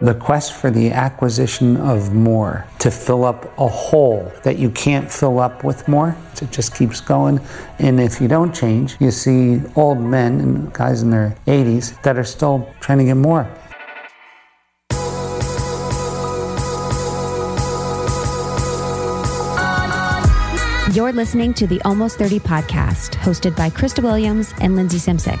the quest for the acquisition of more to fill up a hole that you can't fill up with more. It just keeps going. And if you don't change, you see old men and guys in their 80s that are still trying to get more. You're listening to the Almost 30 podcast, hosted by Krista Williams and Lindsay Simsek.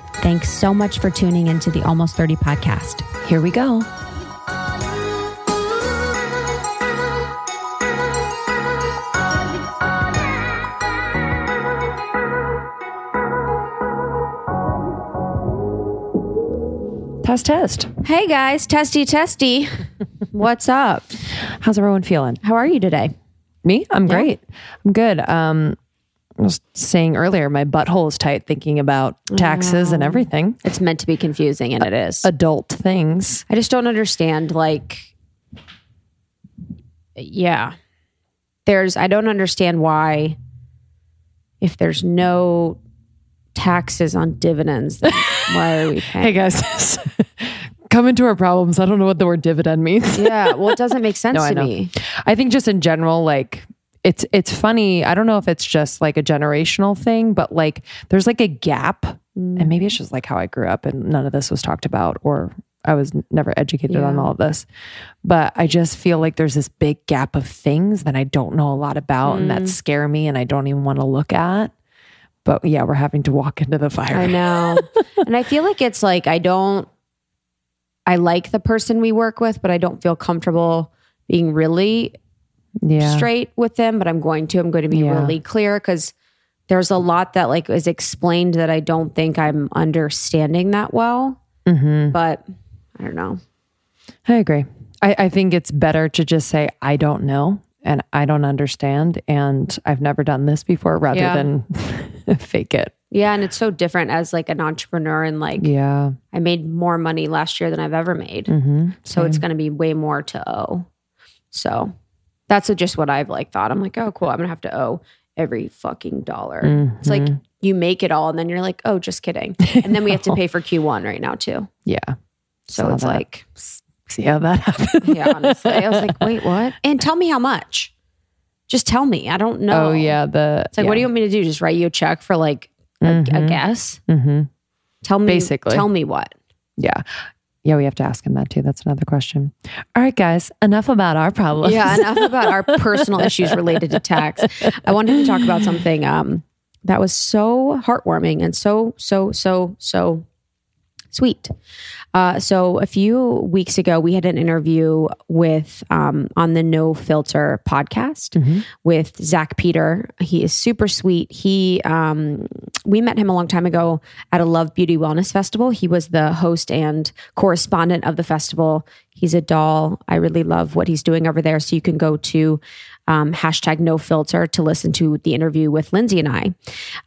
Thanks so much for tuning into the Almost 30 podcast. Here we go. Test, test. Hey guys, testy, testy. What's up? How's everyone feeling? How are you today? Me? I'm great. I'm good. Um, I was saying earlier, my butthole is tight thinking about taxes and everything. It's meant to be confusing, and it is. Adult things. I just don't understand. Like, yeah, there's. I don't understand why, if there's no taxes on dividends, then why are we paying? Hey guys, come into our problems. I don't know what the word dividend means. yeah, well, it doesn't make sense No, I to know. me. I think just in general, like it's it's funny. I don't know if it's just like a generational thing, but like there's like a gap, and maybe it's mm. just like how I grew up, and none of this was talked about, or I was never educated on all of this. But I just feel like there's this big gap of things that I don't know a lot about, and that mm. scare me, and I don't even want to look at. But yeah, we're having to walk into the fire. I know. and I feel like it's like I don't I like the person we work with, but I don't feel comfortable being really Yeah, straight with them, but I'm going to. I'm going to be Yeah. really clear because there's a lot that like is explained that I don't think I'm understanding that well. Mm-hmm. But I don't know. I agree. I, I think it's better to just say, I don't know and I don't understand. And I've never done this before rather Yeah. than fake it. Yeah, and it's so different as like an entrepreneur and like Yeah. I made more money last year than I've ever made. Mm-hmm. So it's going to be way more to owe. So that's just what I've like thought. I'm like, oh, cool. I'm to have to owe every fucking dollar. It's like you make it all and then you're like, oh, just kidding. And then we have to pay for Q1 right now too. Yeah. So Saw it's that. like, See how that happened? yeah, honestly. I was like, wait, what? And tell me how much. Just tell me. I don't know. Oh, yeah. The It's like, what do you want me to do? Just write you a check for like a, a guess? hmm Tell me. Basically. Tell me what. Yeah. Yeah. We have to ask him that too. That's another question. All right, guys. Enough about our problems. Yeah, enough about our personal issues related to tax. I wanted to talk about something um, that was so heartwarming and so, so, so, so sweet. Uh, so a few weeks ago, we had an interview with um, on the No Filter podcast with Zach Peter. He is super sweet. He um, we met him a long time ago at a Love Beauty Wellness Festival. He was the host and correspondent of the festival. He's a doll. I really love what he's doing over there. So you can go to um, hashtag no filter to listen to the interview with Lindsay and I.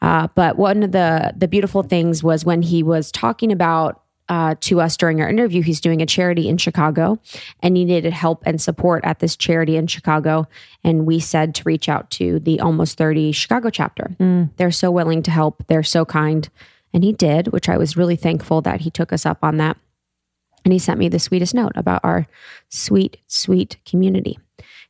Uh, but one of the the beautiful things was when he was talking about uh, to us during our interview, he's doing a charity in Chicago and he needed help and support at this charity in Chicago. And we said to reach out to the Almost 30 Chicago chapter. They're so willing to help, they're so kind. And he did, which I was really thankful that he took us up on that. And he sent me the sweetest note about our sweet, sweet community.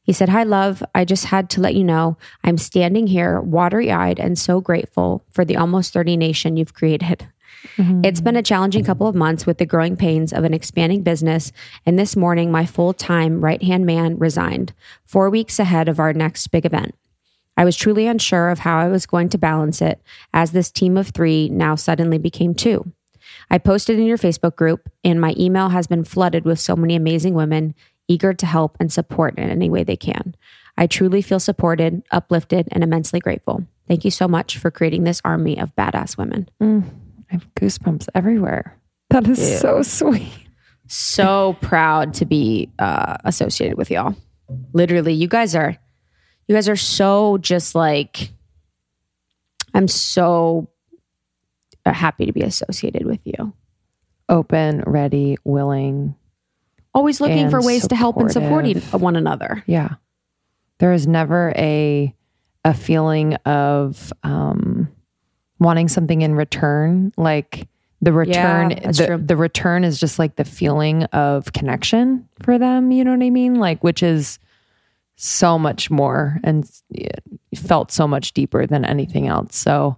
He said, Hi, love. I just had to let you know I'm standing here watery eyed and so grateful for the almost 30 nation you've created. Mm-hmm. It's been a challenging couple of months with the growing pains of an expanding business. And this morning, my full time right hand man resigned, four weeks ahead of our next big event. I was truly unsure of how I was going to balance it as this team of three now suddenly became two. I posted in your Facebook group, and my email has been flooded with so many amazing women eager to help and support in any way they can. I truly feel supported, uplifted, and immensely grateful. Thank you so much for creating this army of badass women. Mm. I have goosebumps everywhere. That is Ew. so sweet. So proud to be uh, associated with y'all. Literally, you guys are, you guys are so just like, I'm so uh, happy to be associated with you. Open, ready, willing. Always looking for ways to help and supporting one another. Yeah. There is never a a feeling of um wanting something in return. Like the return that's the, true. the return is just like the feeling of connection for them, you know what I mean? Like which is so much more and felt so much deeper than anything else. So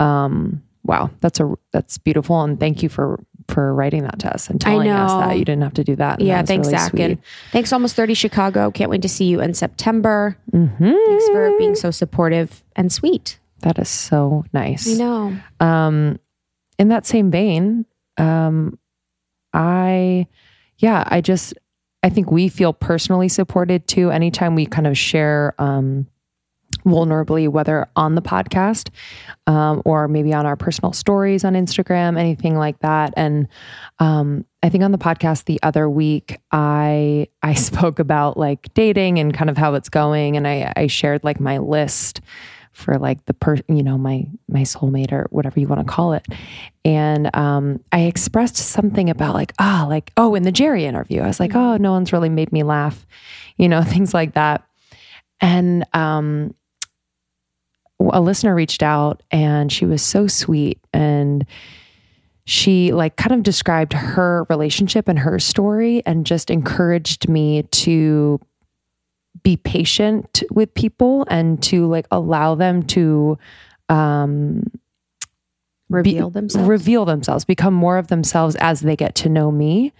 um wow, that's a that's beautiful and thank you for for writing that to us and telling us that you didn't have to do that. Yeah, that thanks, really Zach. sweet. And thanks, Almost 30 Chicago. Can't wait to see you in September. Mm-hmm. Thanks for being so supportive and sweet. That is so nice. I know. Um, in that same vein, um, I, yeah, I just, I think we feel personally supported too. Anytime we kind of share, um, vulnerably, whether on the podcast, um, or maybe on our personal stories on Instagram, anything like that. And, um, I think on the podcast the other week, I, I spoke about like dating and kind of how it's going. And I, I shared like my list for like the per you know my my soulmate or whatever you want to call it. And um i expressed something about like ah like oh in the jerry interview. I was like oh no one's really made me laugh you know things like that. And um a listener reached out and she was so sweet and she like kind of described her relationship and her story and just encouraged me to be patient with people and to like allow them to um Reveal be- themselves. reveal themselves become more of themselves as they get to know me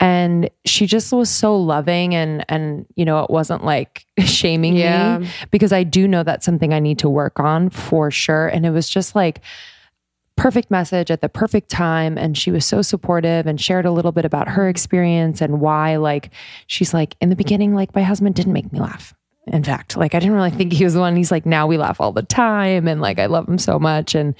and she just was so loving and and you know it wasn't like shaming Yeah. me because i do know that's something i need to work on for sure and it was just like perfect message at the perfect time. And she was so supportive and shared a little bit about her experience and why like she's like in the beginning like my husband didn't make me laugh. In fact like i didn't really think he was the one. He's like now we laugh all the time and like i love him so much. And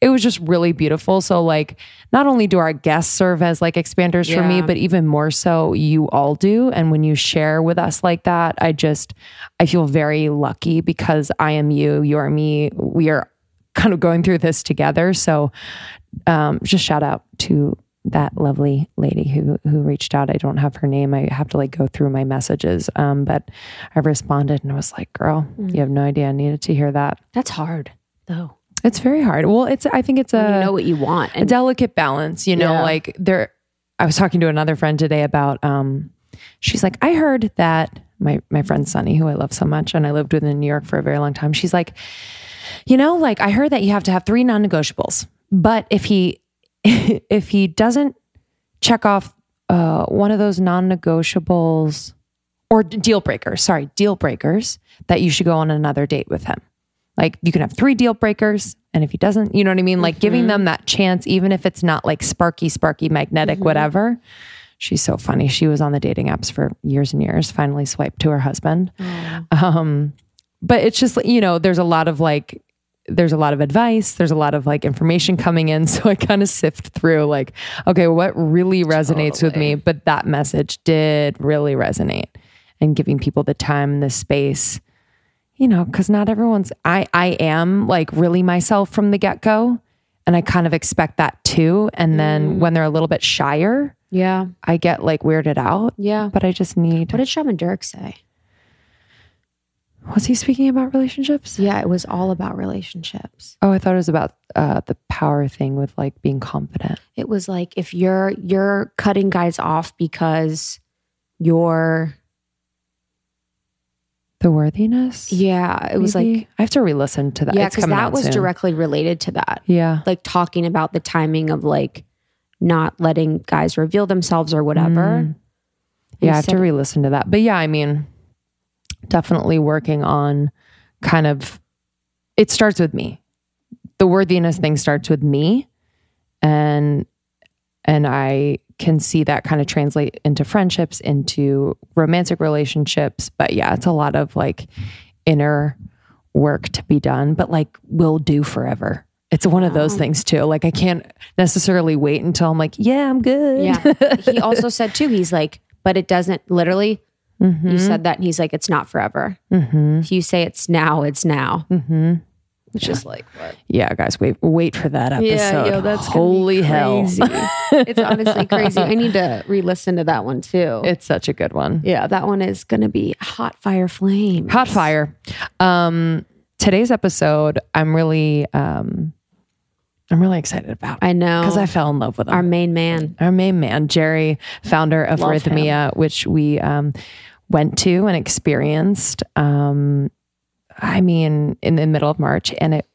it was just really beautiful. So like not only do our guests serve as like expanders for me but even more so you all do. And when you share with us like that i just i feel very lucky because i am you you're me we are kind of going through this together. So um, just shout out to that lovely lady who who reached out. I don't have her name. I have to like go through my messages. Um, but I responded and I was like, girl, you have no idea. I needed to hear that. That's hard, though. It's very hard. Well, it's I think it's a When you know what you want. a delicate balance, you know, Yeah. like there I was talking to another friend today about um she's like, I heard that my my friend Sunny, who I love so much, and I lived with in New York for a very long time, she's like, you know, like I heard that you have to have three non-negotiables. But if he if he doesn't check off uh one of those non-negotiables or deal breakers, sorry, deal breakers, that you should go on another date with him. Like you can have three deal breakers. And if he doesn't, you know what I mean? Like giving them that chance, even if it's not like sparky, sparky, magnetic, whatever. She's so funny. She was on the dating apps for years and years, finally swiped to her husband. Um, but it's just, you know, there's a lot of like, there's a lot of advice, there's a lot of like information coming in. So I kind of sift through like, okay, what really resonates with me? But that message did really resonate and giving people the time the space you know, because not everyone's I I am like really myself from the get go. And I kind of expect that too. And then mm. when they're a little bit shyer, yeah. I get like weirded out. Yeah. But I just need What did Shaman Durek say? Was he speaking about relationships? Yeah, it was all about relationships. Oh, I thought it was about uh the power thing with like being confident. It was like if you're you're cutting guys off because you're The worthiness? yeah, it was maybe? like I have to re listen to that. yeah, because that was soon. directly related to that. Yeah. Like talking about the timing of like not letting guys reveal themselves or whatever. Yeah, I have to re listen to that. But yeah, I mean, definitely working on kind of, it starts with me. The worthiness thing starts with me. And, and I can see that kind of translate into friendships, into romantic relationships. But yeah, it's a lot of like inner work to be done, but like will do forever. It's one of those things too. Like I can't necessarily wait until I'm like, yeah, I'm good. Yeah. he also said too, he's like, but it doesn't literally, you said that and he's like, it's not forever. If you say it's now, it's now. Mm-hmm. It's just like, what? Yeah, guys, wait, wait for that episode. Yeah, yo, that's holy hell. crazy. it's honestly crazy. I need to re-listen to that one too. It's such a good one. yeah, that one is going to be hot fire flame. Hot fire. Um, today's episode, I'm really, um, I'm really excited about I know. because I fell in love with him. our main man. our main man, Jerry, founder of Love him. Rythmia, which we um, went to and experienced. Um, I mean, in the middle of March, and it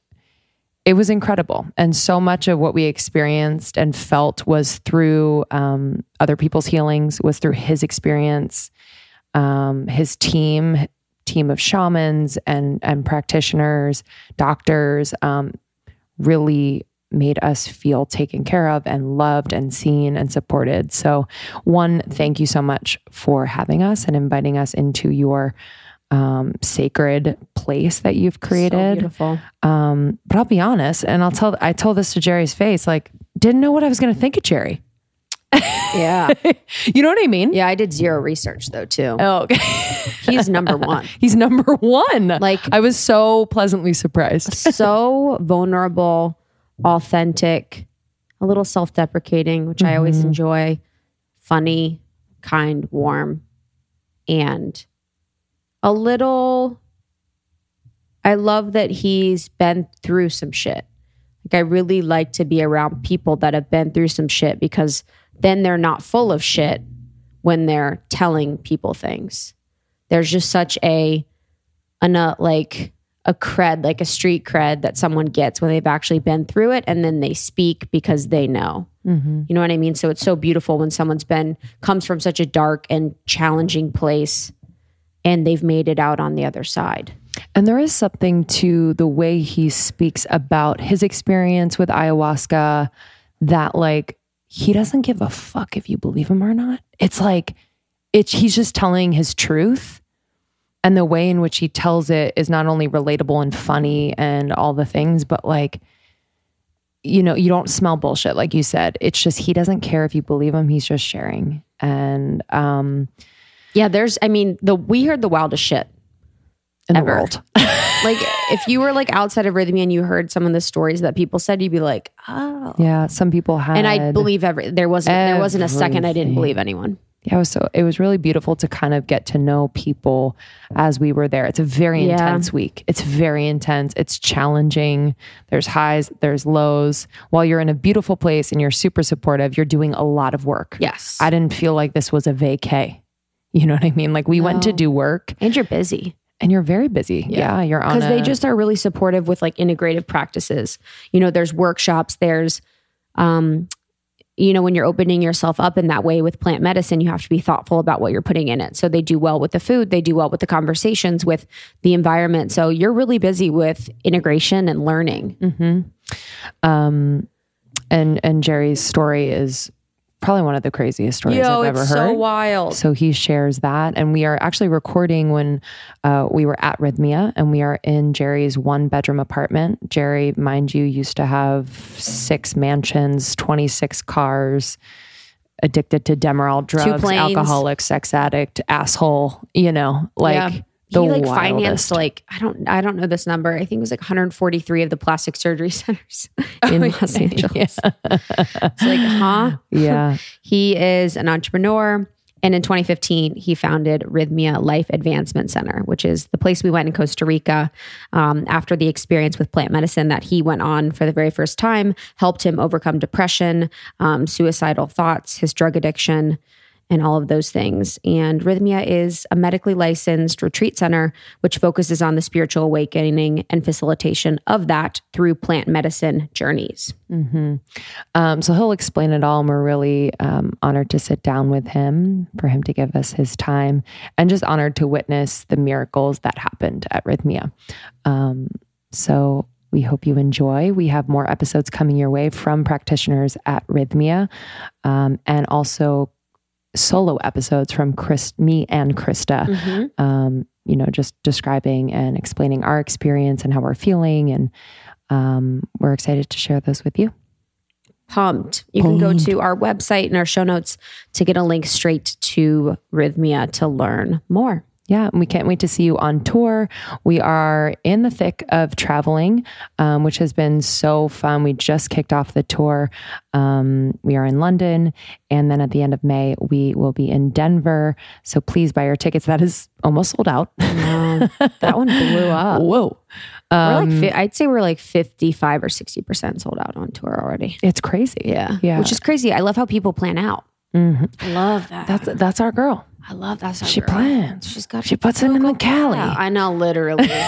it was incredible. And so much of what we experienced and felt was through um, other people's healings, was through his experience, um, his team, team of shamans and and practitioners, doctors, um, really made us feel taken care of and loved and seen and supported. So, one, thank you so much for having us and inviting us into your um, sacred place that you've So created. beautiful. um, but I'll be honest, and I'll tell I told this to Jerry's face, like didn't know what I was going to think of Jerry. Yeah. You know what I mean? yeah, I did zero research though too. Oh, okay. He's number one. He's number one. Like- I was so pleasantly surprised. so vulnerable, authentic, a little self deprecating, which I always enjoy, funny, kind, warm, and a little. I love that he's been through some shit. Like, I really like to be around people that have been through some shit because then they're not full of shit when they're telling people things. There's just such a, an, uh, like, a cred, like a street cred that someone gets when they've actually been through it and then they speak because they know. Mm-hmm. You know what I mean? So it's so beautiful when someone's been, comes from such a dark and challenging place and they've made it out on the other side. And there is something to the way he speaks about his experience with ayahuasca that like he doesn't give a fuck if you believe him or not. It's like it's he's just telling his truth. And the way in which he tells it is not only relatable and funny and all the things, but like you know, you don't smell bullshit like you said. It's just he doesn't care if you believe him, he's just sharing. And um Yeah, there's, I mean, the we heard the wildest shit. in Ever. the world. Like, if you were like outside of Rythmia and you heard some of the stories that people said, you'd be like, oh. yeah, some people had And I believe every there wasn't there wasn't a second I didn't believe anyone. Yeah, it was so it was really beautiful to kind of get to know people as we were there. It's a very Yeah. intense week. It's very intense. It's challenging. There's highs, there's lows. While you're in a beautiful place and you're super supportive, you're doing a lot of work. Yes. I didn't feel like this was a vacay. You know what I mean? Like we went to do work and you're busy. and you're very busy. Yeah, you're on because they just are really supportive with like integrative practices. You know, there's workshops, there's, um, you know, when you're opening yourself up in that way with plant medicine, you have to be thoughtful about what you're putting in it. So they do well with the food, they do well with the conversations, with the environment. So you're really busy with integration and learning. um and and Jerry's story is probably one of the craziest stories I've ever heard. wild. So he shares that. And we are actually recording when uh, we were at Rythmia and we are in Jerry's one bedroom apartment. Jerry, mind you, used to have six mansions, 26 cars, addicted to Demerol drugs, alcoholic, sex addict, asshole, you know, like Yeah. He like wildest. financed like I don't I don't know this number. I think it was like 143 of the plastic surgery centers in Los Angeles. It's like, huh? yeah. He is an entrepreneur. And in 2015, he founded Rythmia Life Advancement Center, which is the place we went in Costa Rica um, after the experience with plant medicine that he went on for the very first time, helped him overcome depression, um, suicidal thoughts, his drug addiction, and all of those things. And Rythmia is a medically licensed retreat center, which focuses on the spiritual awakening and facilitation of that through plant medicine journeys. Um, so he'll explain it all, and we're really um, honored to sit down with him for him to give us his time, and just honored to witness the miracles that happened at Rythmia. Um, so we hope you enjoy. We have more episodes coming your way from practitioners at Rythmia, um, and also solo episodes from Chris, me and Krista. Um, you know, just describing and explaining our experience and how we're feeling. And um, we're excited to share those with you. Pumped. You can go to our website and our show notes to get a link straight to Rythmia to learn more. Yeah, and we can't wait to see you on tour. We are in the thick of traveling, um, which has been so fun. We just kicked off the tour. Um, we are in London, and then at the end of May, we will be in Denver. So please buy your tickets. That is almost sold out. No, that one blew up. Whoa. We're Um, like, fi- I'd say we're like 55 or 60% sold out on tour already. it's crazy. Yeah. Yeah. Which is crazy. I love how people plan out. Mhm. I love that. That's that's our girl. I love that. She plans. She's got She puts it in the Cali. Yeah, I know, literally.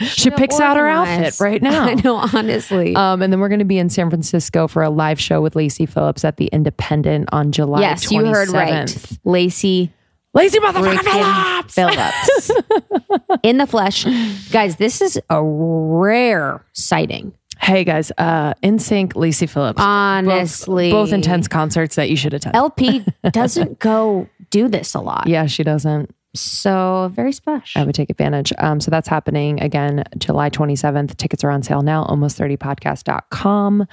She picks out her outfit right now. I know, honestly. Um, and then we're going to be in San Francisco for a live show with Lacy Phillips at the Independent on July. yes, you heard right. 27th. Lacy Lazy motherfucker freaking Phillips. Phillips in the flesh. Guys, this is a rare sighting. Hey guys, uh, NSYNC, Lacy Phillips. Honestly. both, both intense concerts that you should attend. LP doesn't go do this a lot. yeah, she doesn't. So very special. I would take advantage. Um, so that's happening again, July 27th. Tickets are on sale now, almost30podcast.com.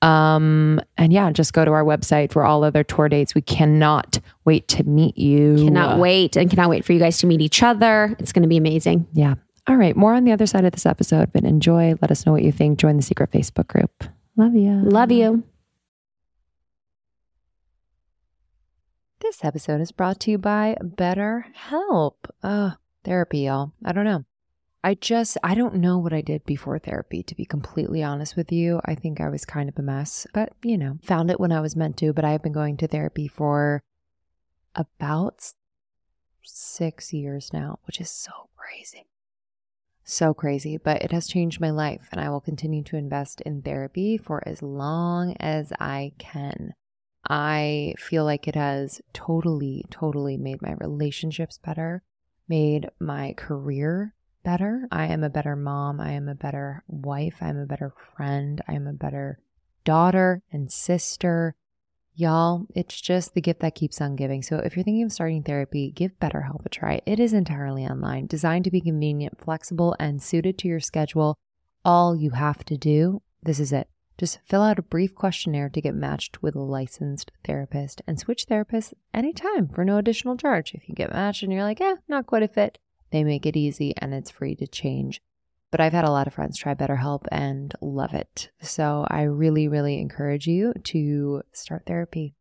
Um, and yeah, just go to our website for all other tour dates. We cannot wait to meet you. Cannot wait and cannot wait for you guys to meet each other. It's going to be amazing. Yeah. All right. More on the other side of this episode, but enjoy. Let us know what you think. Join the secret Facebook group. Love you. Love you. This episode is brought to you by BetterHelp. Uh, therapy, y'all. I don't know. I just, I don't know what I did before therapy, to be completely honest with you. I think I was kind of a mess, but you know, found it when I was meant to. But I have been going to therapy for about six years now, which is so crazy. So crazy, but it has changed my life, and I will continue to invest in therapy for as long as I can. I feel like it has totally, totally made my relationships better, made my career better. I am a better mom. I am a better wife. I'm a better friend. I am a better daughter and sister. Y'all, it's just the gift that keeps on giving. So if you're thinking of starting therapy, give BetterHelp a try. It is entirely online, designed to be convenient, flexible, and suited to your schedule. All you have to do, this is it. Just fill out a brief questionnaire to get matched with a licensed therapist and switch therapists anytime for no additional charge. If you get matched and you're like, eh, not quite a fit, they make it easy and it's free to change. But I've had a lot of friends try BetterHelp and love it. So I really, really encourage you to start therapy.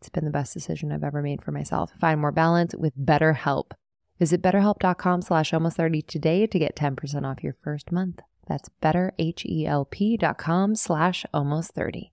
It's been the best decision I've ever made for myself. Find more balance with BetterHelp. Visit betterhelp.com slash almost 30 today to get 10% off your first month. That's betterhelp.com slash almost 30.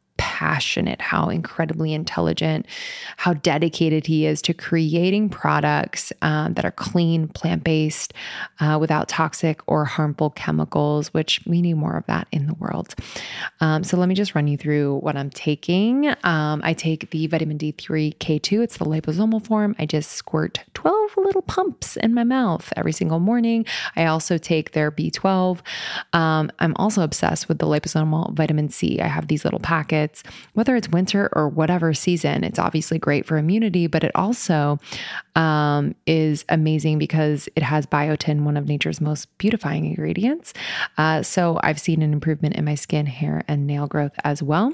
passionate, how incredibly intelligent, how dedicated he is to creating products um, that are clean, plant based, uh, without toxic or harmful chemicals, which we need more of that in the world. Um, so let me just run you through what I'm taking. Um, I take the vitamin D3 K2, it's the liposomal form. I just squirt 12 little pumps in my mouth every single morning. I also take their B12. Um, I'm also obsessed with the liposomal vitamin C. I have these little packets whether it's winter or whatever season, it's obviously great for immunity, but it also um, is amazing because it has biotin, one of nature's most beautifying ingredients. Uh, so I've seen an improvement in my skin, hair, and nail growth as well.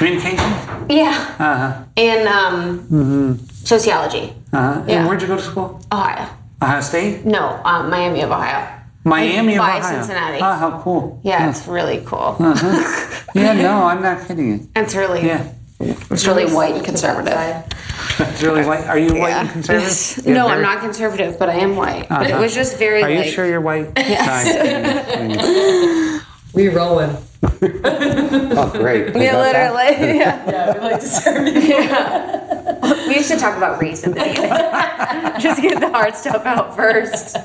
Communication? yeah, Uh-huh. and um, sociology. Uh-huh. Yeah. And where'd you go to school? Ohio. Ohio State? No, um, Miami of Ohio. Miami of by Ohio. Cincinnati. Oh, how cool. Yeah, it's really cool. Yeah, no, I'm not kidding you. It's really, Yeah. it's really white and conservative. It's really white. Are you white Yeah. and conservative? You're No, I'm not conservative, but I am white. But it Uh-huh. was just very. Are you like, sure you're white? Yes. We rolling. oh, great. Yeah, literally. Yeah. Yeah, we like to serve you. We used to talk about race in the beginning. just get the hard stuff out first.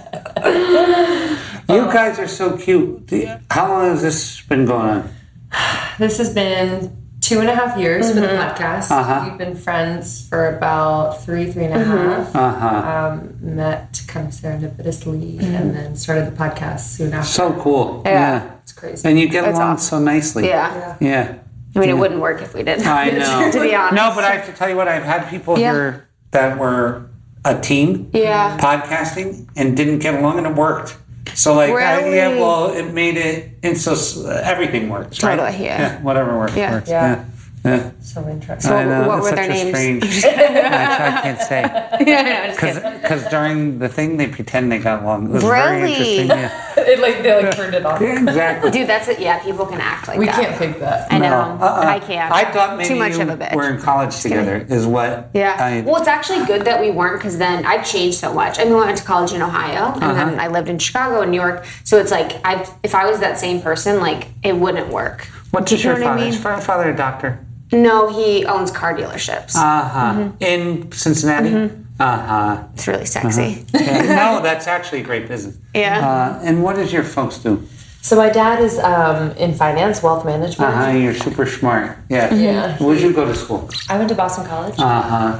You guys are so cute. How long has this been going on? This has been two and a half years for the podcast. Uh-huh. We've been friends for about three, three and a half. Uh huh. Um, met kind of serendipitously and then started the podcast soon after. So cool. Yeah. it's crazy. And you get That's along awesome. so nicely. Yeah. Yeah. I mean, it wouldn't work if we didn't. I know. to be honest. No, but I have to tell you what, I've had people Yeah. here that were a team Yeah. podcasting and didn't get along and it worked. So like, I, yeah, well, it made it, and so uh, everything works, right? Totally, yeah. whatever works, Yeah. works. Yeah. Yeah. yeah. so interesting. So I know. what it's were such their a names? strange. I, I can't say yeah, no, because during the thing they pretend they got along. It was very interesting. Yeah. it like they like turned it off. Exactly. Dude, that's it. Yeah, people can act like that. We that. can't fake that. I know. No, uh-uh. I can't. I thought maybe too much you of a bitch. were in college together. Is what? Yeah. I, well, it's actually good that we weren't because then I've changed so much. I mean, I went to college in Ohio and Uh-huh. then I lived in Chicago and New York. So it's like I, if I was that same person, like it wouldn't work. what Do does you your know I father? mean? Is your father a doctor? No, he owns car dealerships. Uh huh. Mm-hmm. In Cincinnati. Uh huh. it's really sexy. Yeah, no, that's actually a great business. Yeah. Uh, and what does your folks do? So my dad is um, in finance, wealth management. Uh huh. You're super smart. Yeah. Yeah. Where'd you go to school? I went to Boston College. Uh huh.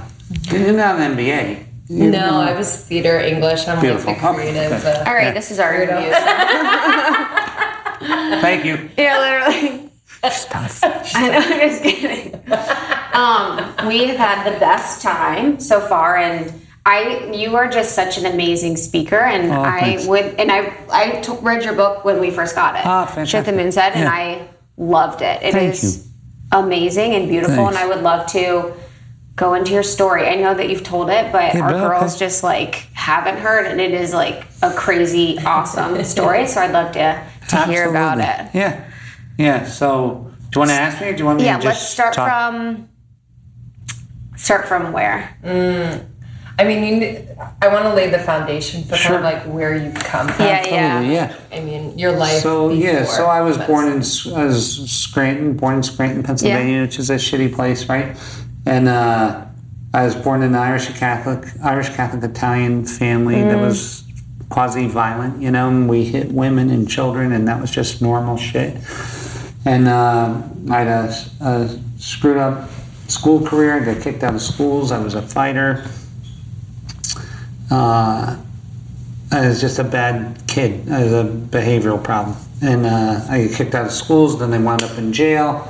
You're not an MBA. You no, know- I was theater English. I'm Beautiful. like the creative. Uh, All right, this is our Weirdo. interview. Thank you. yeah, literally. Stop. I know, I'm just kidding. Um, we have had the best time so far, and I, you are just such an amazing speaker, and Oh, I thanks. would, and I, I took, read your book when we first got it, Ah, Shit the fantastic. Moon Said, and I loved it. It Thank is amazing and beautiful, Thanks. and I would love to go into your story. I know that you've told it, but Yeah, our okay. girls just like haven't heard, and it is like a crazy, awesome story. So I'd love to to hear about it. Yeah. Yeah. So, do you want to ask me, or do you want me Yeah, to just let's start talk? from. Start from where? I mean, you, I want to lay the foundation for Sure. kind of like where you come from. Yeah, Absolutely. Yeah. I mean, your life. So yeah, so I was born in S- I was Scranton, born in Scranton, Pennsylvania, which is a shitty place, right? And uh, I was born in an Irish Catholic, Irish Catholic Italian family that was quasi-violent. You know, and we hit women and children, and that was just normal shit. And uh, I had a, a screwed up school career. I got kicked out of schools. I was a fighter. Uh, I was just a bad kid. I was a behavioral problem. And uh, I got kicked out of schools, then I wound up in jail.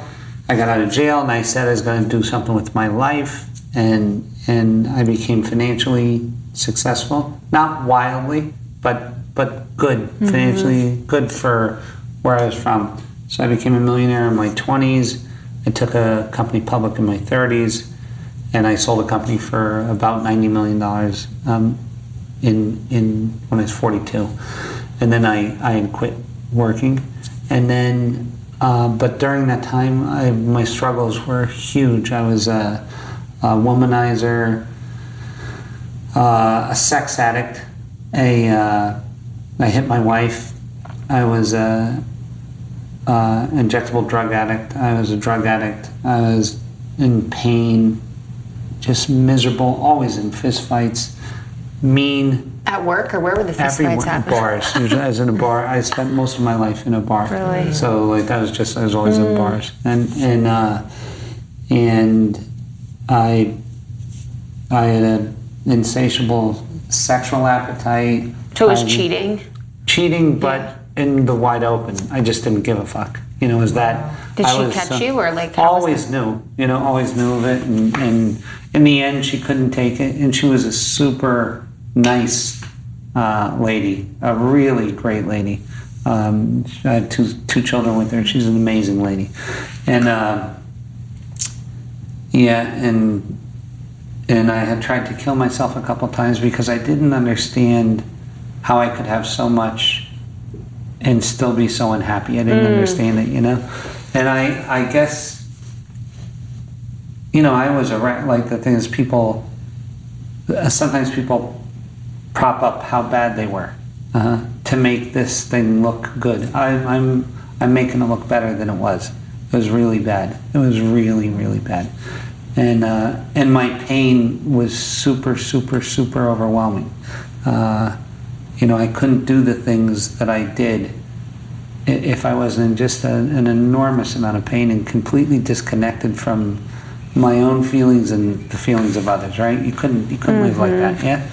I got out of jail and I said I was going to do something with my life. And, and I became financially successful. Not wildly, but, but good. Financially good for where I was from. So I became a millionaire in my 20s. I took a company public in my 30s. And I sold a company for about $90 million. Um, in in when I was 42, and then I I quit working, and then. Uh, but during that time, I, my struggles were huge. I was a, a womanizer, uh, a sex addict, a uh, I hit my wife. I was a, uh injectable drug addict. I was a drug addict. I was in pain, just miserable, always in fistfights, mean. At work or where were the fist Every fights happen? bars. I was in a bar. I spent most of my life in a bar. Really? So like that was just I was always in bars, and and uh, and I I had an insatiable sexual appetite. So it was I- cheating. cheating, but in the wide open. I just didn't give a fuck. You know, was that? Did I she was, catch uh, you or like always knew. You know, always knew of it, and, and in the end, she couldn't take it, and she was a super nice uh, lady, a really great lady. Um, I had two two children with her. She's an amazing lady, and uh, yeah, and and I had tried to kill myself a couple times because I didn't understand how I could have so much and still be so unhappy. I didn't understand it, you know. And I, I guess, you know, I was a ra- like the thing is people. uh, Sometimes people prop up how bad they were uh, to make this thing look good. I, I'm I'm making it look better than it was. It was really bad. It was really really bad, and uh, and my pain was super super super overwhelming. Uh, you know, I couldn't do the things that I did if I wasn't in just a, an enormous amount of pain and completely disconnected from my own feelings and the feelings of others. Right? You couldn't you couldn't live like that. Yeah.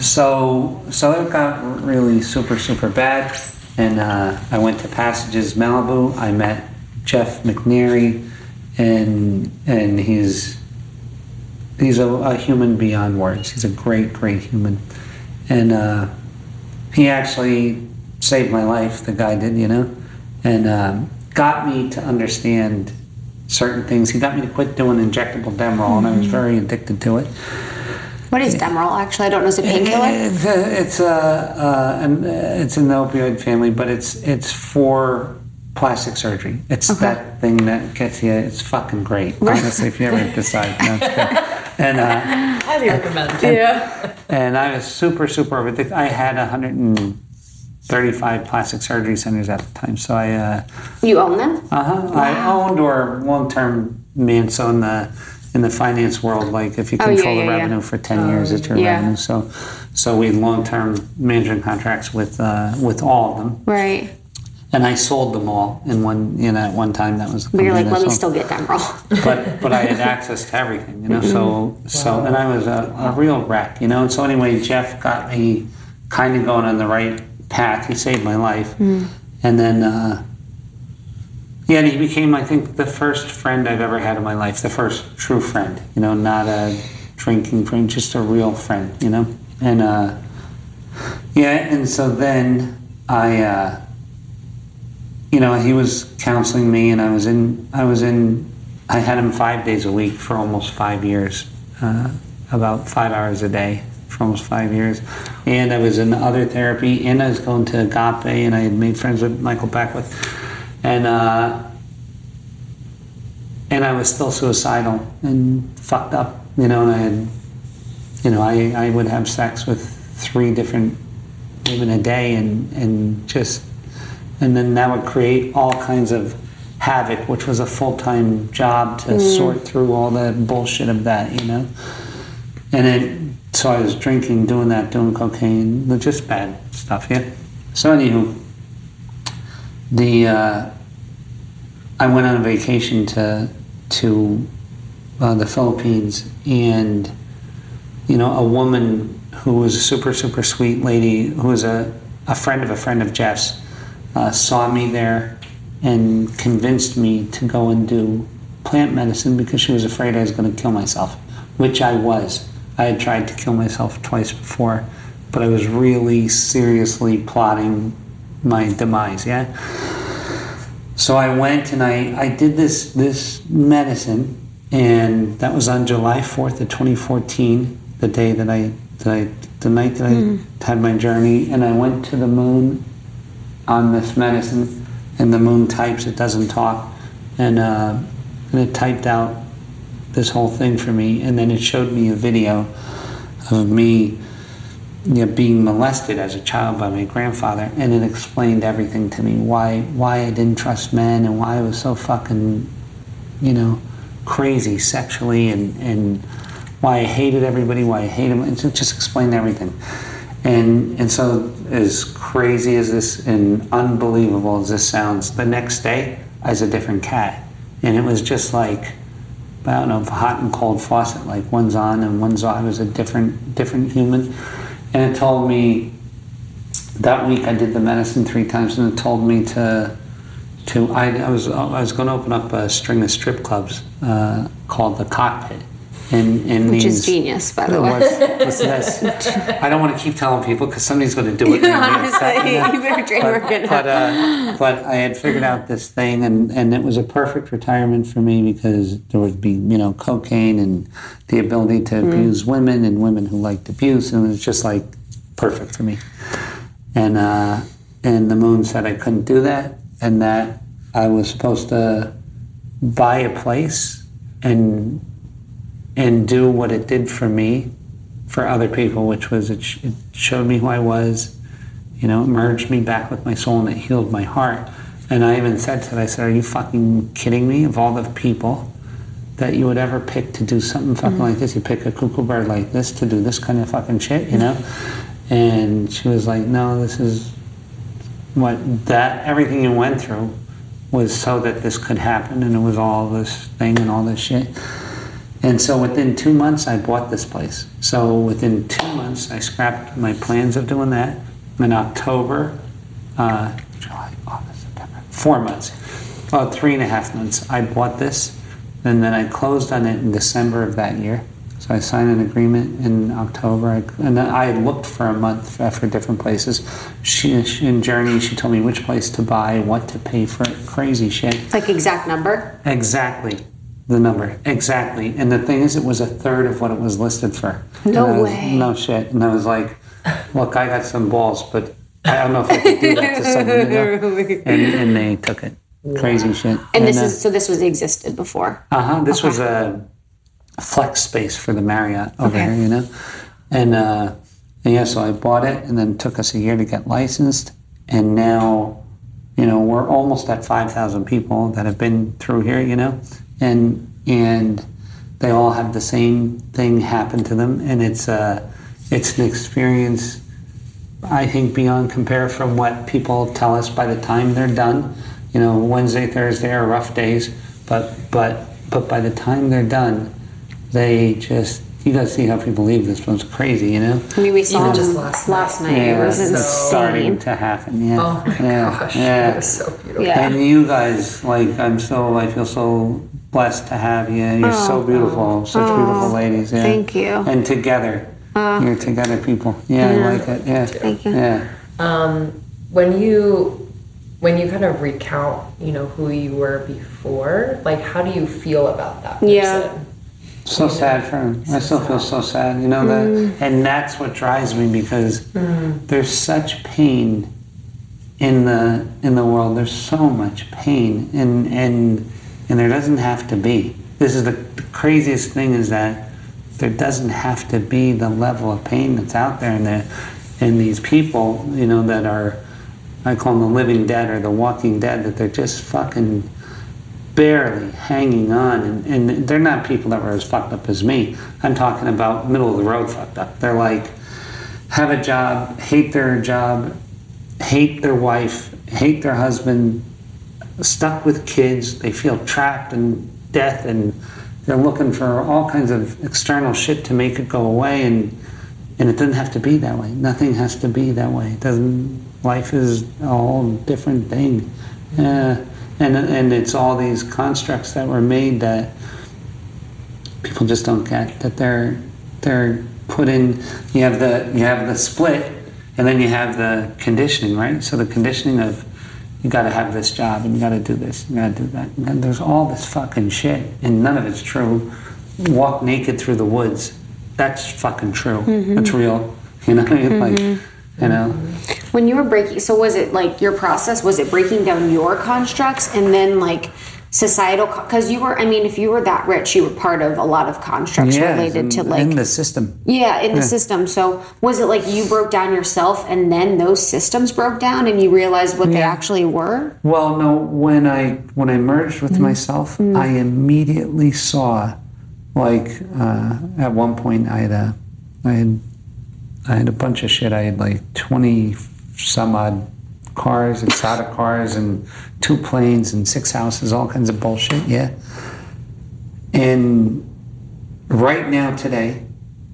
So so it got really super super bad, and uh, I went to Passages Malibu. I met Jeff McNary, and and he's he's a, a human beyond words. He's a great great human, and. Uh, he actually saved my life. The guy did, you know, and um, got me to understand certain things. He got me to quit doing injectable Demerol, and I was very addicted to it. What is Demerol? Actually, I don't know. Is it painkiller? It's a, it's a, uh, an, uh, it's in the opioid family, but it's it's for plastic surgery. It's that thing that gets you. It's fucking great, honestly. If you ever decide, no, it's good. And. Uh, Highly recommend. and I was super, super addicted. I had 135 plastic surgery centers at the time. So I, uh, You own them? uh-huh, I owned or long-term man. So in the in the finance world, like if you Oh, yeah, control yeah, the yeah. revenue for 10 years, it's your Yeah. revenue. So so we had long-term management contracts with uh, with all of them, Right. And I sold them all in one. You know, at one time that was. you're like, let that me sold- still get Demerol. but but I had access to everything, you know. So so and I was a, a real wreck, you know. And so anyway, Jeff got me kind of going on the right path. He saved my life, and then uh, yeah, and he became I think the first friend I've ever had in my life, the first true friend, you know, not a drinking friend, just a real friend, you know. And uh, yeah, and so then I. Uh, you know, he was counseling me, and I was in. I was in. I had him five days a week for almost five years, uh, about five hours a day for almost five years, and I was in other therapy, and I was going to Agape, and I had made friends with Michael Beckwith, and uh, and I was still suicidal and fucked up, you know, and I had, you know, I I would have sex with three different women a day, and and just and then that would create all kinds of havoc, which was a full time job to sort through all the bullshit of that, you know. And then, so I was drinking, doing that, doing cocaine, just bad stuff, yeah. So anywho, the uh, I went on a vacation to to uh, the Philippines, and you know, a woman who was a super super sweet lady who was a a friend of a friend of Jeff's uh, saw me there and convinced me to go and do plant medicine because she was afraid I was going to kill myself, which I was. I had tried to kill myself twice before, but I was really seriously plotting my demise, yeah? So I went and I, I did this, this medicine, and that was on July 4th of 2014, the day that I, that I the night that I had my journey, and I went to the moon on this medicine, and the moon types. It doesn't talk, and uh, and it typed out this whole thing for me, and then it showed me a video of me you know, being molested as a child by my grandfather, and it explained everything to me why why I didn't trust men and why I was so fucking, you know, crazy sexually and and why I hated everybody, why I hated them, and it just explained everything. And and so as crazy as this and unbelievable as this sounds, the next day I was a different cat, and it was just like. I don't know, hot and cold faucet, like one's on and one's off. I was a different, different human and it told me that week I did the medicine three times, and it told me to to I, I was I was going to open up a string of strip clubs uh, called the Cockpit. In, in Which these, is genius, by the way. What's, what's this? I don't want to keep telling people because somebody's going to do it. and they'll be upset, Honestly, you better trademark but, it. But, uh, but I had figured out this thing, and, and it was a perfect retirement for me because there would be, you know, cocaine and the ability to Mm. abuse women and women who liked abuse, and it was just like perfect for me. And uh, and the moon said I couldn't do that, and that I was supposed to buy a place and and do what it did for me for other people, which was it, sh- it showed me who I was, you know, it merged me back with my soul and it healed my heart. And I even said to it, I said, Are you fucking kidding me? Of all the people that you would ever pick to do something fucking mm-hmm. like this, you pick a cuckoo bird like this to do this kind of fucking shit, you know? And she was like, No, this is what that everything you went through was so that this could happen and it was all this thing and all this shit. And so within two months, I bought this place. So within two months, I scrapped my plans of doing that. In October, uh, July, August, September, four months, about three and a half months, I bought this. And then I closed on it in December of that year. So I signed an agreement in October. I, and then I had looked for a month for, different places. She, she, in Journey, she told me which place to buy, what to pay for, crazy shit. Like exact number. Exactly. The number. Exactly. And the thing is, it was a third of what it was listed for. No was- way. No shit. And I was like, look, I got some balls, but I don't know if I could do that to someone. You know? and, and they took it. Crazy shit. And this uh, is so this was existed before. uh huh. This was a flex space for the Marriott over Okay. here, you know? And, uh, and yeah, so I bought it and then it took us a year to get licensed. And now, you know, we're almost at 5,000 people that have been through here, you know? And, and they all have the same thing happen to them. And it's, uh, it's an experience, I think, beyond compare from what people tell us by the time they're done. You know, Wednesday, Thursday are rough days, but, but, but by the time they're done, they just, you gotta see how people leave this, one's crazy, you know? I mean, we saw Even just last last, night. night. Yeah, It was it's starting to happen. Yeah. Oh my yeah. gosh, Yeah. that was so beautiful. Yeah. And you guys, like, I'm so, I feel so blessed to have you. You're so beautiful, such beautiful ladies. Yeah. Oh, thank you. And together, you're together people. Yeah, I like it. Yeah. Thank you. Yeah. Um, when you when you kind of recount, you know, who you were before, like how do you feel about that person? Yeah. So sad for him. I still feel so sad. You know that, Mm. and that's what drives me because there's such pain in the in the world. There's so much pain, and and and there doesn't have to be. This is the, the craziest thing is that there doesn't have to be the level of pain that's out there, in the and these people, you know, that are I call them the living dead or the walking dead. That they're just fucking barely hanging on and, and they're not people that were as fucked up as me i'm talking about middle of the road fucked up they're like have a job hate their job hate their wife hate their husband stuck with kids. They feel trapped in death and they're looking for all kinds of external shit to make it go away and and it doesn't have to be that way. Nothing has to be that way. It doesn't life is a whole different thing. Yeah and and it's all these constructs that were made that people just don't get that they're they're put in. You have the you have the split and then you have the conditioning right? So the conditioning of you got to have this job and you got to do this you got to do that. And there's all this fucking shit and none of it's true. Walk naked through the woods. That's fucking true. Mm-hmm. That's real. You know like mm-hmm. you know. When you were breaking, so was it like your process? Was it breaking down your constructs and then like societal? Because you were, I mean, if you were that rich, you were part of a lot of constructs Yeah, related in, to like in the system. Yeah, in the system. So was it like you broke down yourself and then those systems broke down and you realized what they actually were? Well, no. When I when I merged with Mm-hmm. myself, I immediately saw, like, uh, at one point I had a, I had, I had a bunch of shit. I had like twenty some odd cars, and exotic cars, and two planes and six houses, all kinds of bullshit. Yeah. And right now, today,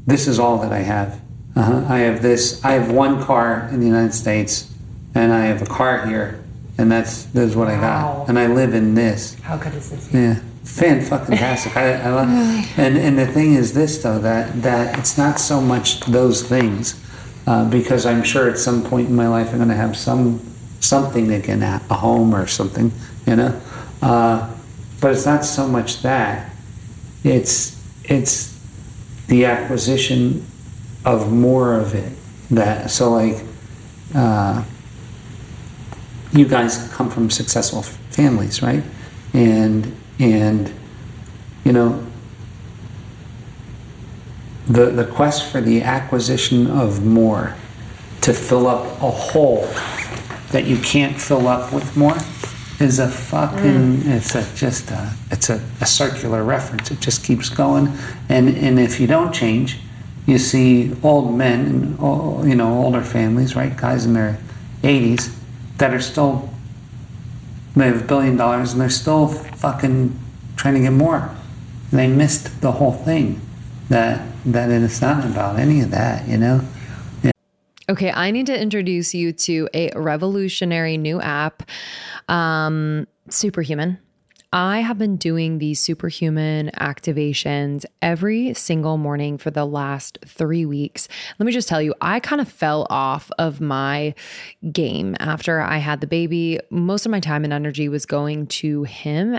this is all that I have. Uh-huh. I have this. I have one car in the United States, and I have a car here, and that's that's what I Wow. got. And I live in this. How good is this? Yeah, fan fucking tastic. I, I love, and and the thing is this though that that it's not so much those things, uh, because I'm sure at some point in my life I'm going to have some something again, a a home or something, you know. Uh, but it's not so much that. It's it's the acquisition of more of it. That so like. Uh, you guys come from successful families, right? And and you know the the quest for the acquisition of more to fill up a hole that you can't fill up with more is a fucking mm. it's a just a it's a, a circular reference. It just keeps going. And and if you don't change you see old men and you know older families right guys in their 80s that are still they have a billion dollars and they're still fucking trying to get more. They missed the whole thing that that it's not about any of that you know Okay, I need to introduce you to a revolutionary new app, um, Superhuman. I have been doing these superhuman activations every single morning for the last three weeks. Let me just tell you, I kind of fell off of my game after I had the baby. Most of my time and energy was going to him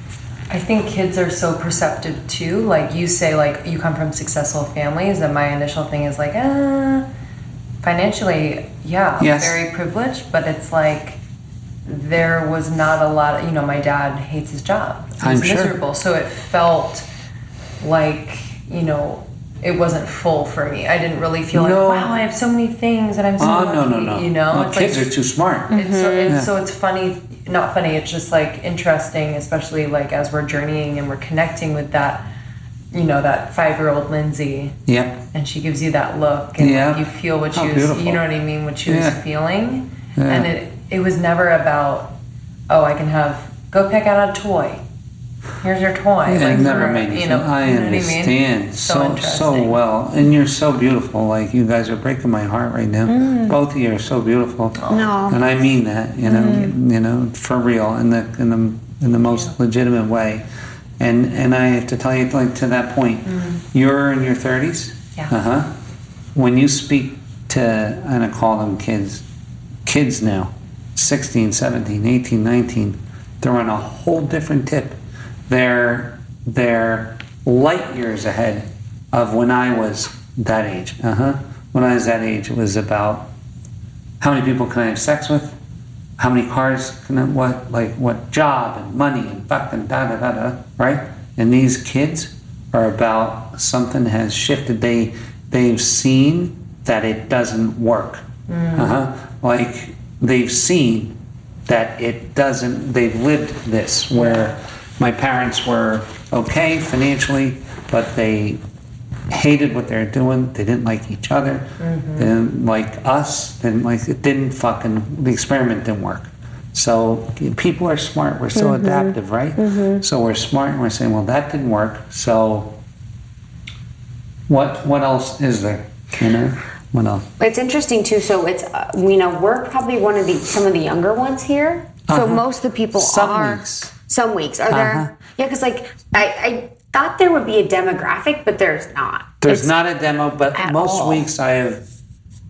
I think kids are so perceptive too. Like, you say, like, you come from successful families, and my initial thing is, like, ah, financially, yeah, Yes. very privileged, but it's like, there was not a lot of, you know, my dad hates his job. He's I'm sure. miserable. So it felt like, you know, it wasn't full for me. I didn't really feel No. like wow, I have so many things and I'm so Oh lucky. no no no! You know, No, It's kids like, are too smart. it's so, it's, Yeah. so it's funny, not funny. It's just like interesting, especially like as we're journeying and we're connecting with that, you know, that five year old Lindsay, Yep. and she gives you that look, and Yeah. like, you feel what she was, beautiful. you know what I mean, what she Yeah. was feeling, Yeah. and it it was never about, oh, I can have go pick out a toy. Here's your toy. Yeah, like it never made me you feel. know, I you know what understand So, so so, well, and you're so beautiful. Like you guys are breaking my heart right now. Mm. Both of you are so beautiful, No. and I mean that. You know, Mm. you know, for real, in the in the in the most legitimate way. And and I have to tell you, like to that point, you're in your thirties. Mm. Yeah. Uh huh. When you speak to, and I call them kids, kids now, 16, 17, 18, 19, they're on a whole different tip. They're, they're light years ahead of when I was that age. Uh huh. When I was that age, it was about how many people can I have sex with? How many cars can I, what, like, what job and money and fucking da da da da, right? And these kids are about something has shifted. They, they've seen that it doesn't work. Uh-huh. Like, they've seen that it doesn't, they've lived this where my parents were okay financially, but they hated what they were doing. They didn't like each other. They didn't like us. Didn't like it. Didn't fucking the experiment didn't work. So people are smart. We're so adaptive, right? So we're smart, and we're saying, well, that didn't work. So what what else is there? You know, what else? It's interesting too. So it's uh, you know we're probably one of the some of the younger ones here. So Uh-huh. most of the people Some are weeks. Some weeks are there. Uh-huh. Yeah, because like I, I thought there would be a demographic, but there's not. There's It's- not a demo, but most all. weeks I have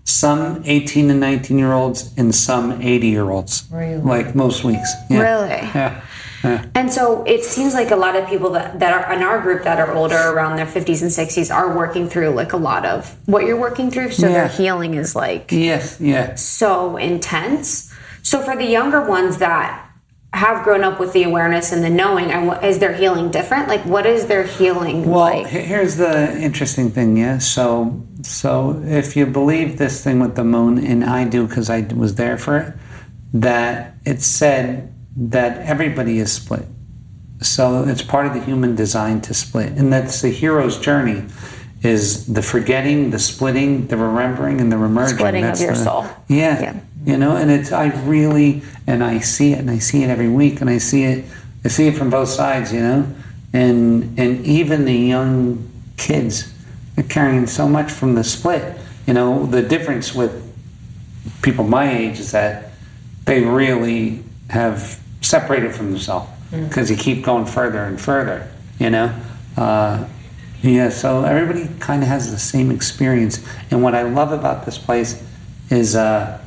some 18 and 19 year olds and some 80 year olds. Really? Like most weeks. Yeah. Really? Yeah. Yeah. And so it seems like a lot of people that, that are in our group that are older, around their 50s and 60s, are working through like a lot of what you're working through. So their healing is like Yes. Yeah. so intense. So for the younger ones that have grown up with the awareness and the knowing, and what, is their healing different? Like, what is their healing Well, like? here's the interesting thing, yeah. So, so if you believe this thing with the moon, and I do because I was there for it, that it said that everybody is split. So it's part of the human design to split, and that's the hero's journey. Is the forgetting, the splitting, the remembering, and the remerging. Splitting of your the- soul. Yeah, Yeah. You know, and it's I really and I see it, and I see it every week, and I see it, I see it from both sides, you know, and and even the young kids are carrying so much from the split. You know, the difference with people my age is that they really have separated from themselves because you keep going further and further. You know, uh, yeah. So everybody kind of has the same experience, and what I love about this place is. Uh,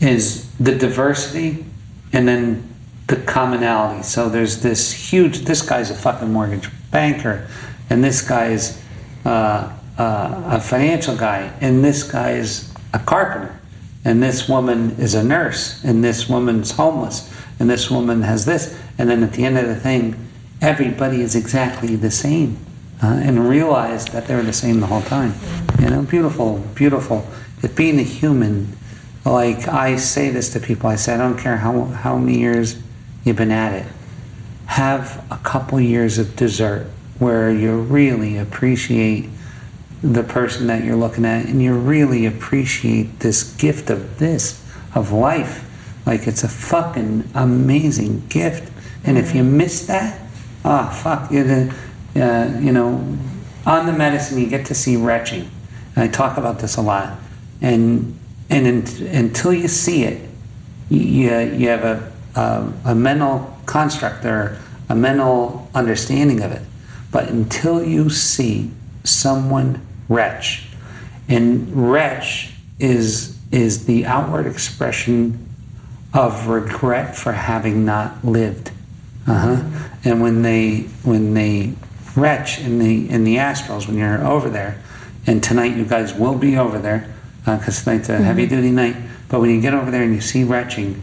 is the diversity and then the commonality. So there's this huge. This guy's a fucking mortgage banker, and this guy is uh, uh, a financial guy, and this guy is a carpenter, and this woman is a nurse, and this woman's homeless, and this woman has this, and then at the end of the thing, everybody is exactly the same, uh, and realize that they're the same the whole time. You know, beautiful, beautiful. It being a human like I say this to people, I say, I don't care how, how many years you've been at it. Have a couple years of dessert where you really appreciate the person that you're looking at and you really appreciate this gift of this, of life. Like it's a fucking amazing gift. And if you miss that, ah, fuck, you uh, you know, on the medicine you get to see retching. And I talk about this a lot. And and un- until you see it, you, you have a, a, a mental construct or a mental understanding of it. But until you see someone retch, and retch is is the outward expression of regret for having not lived. Uh-huh. And when they when they retch in the in the astrals, when you're over there, and tonight you guys will be over there Uh, because tonight's a uh, heavy mm-hmm. duty night. But when you get over there and you see retching,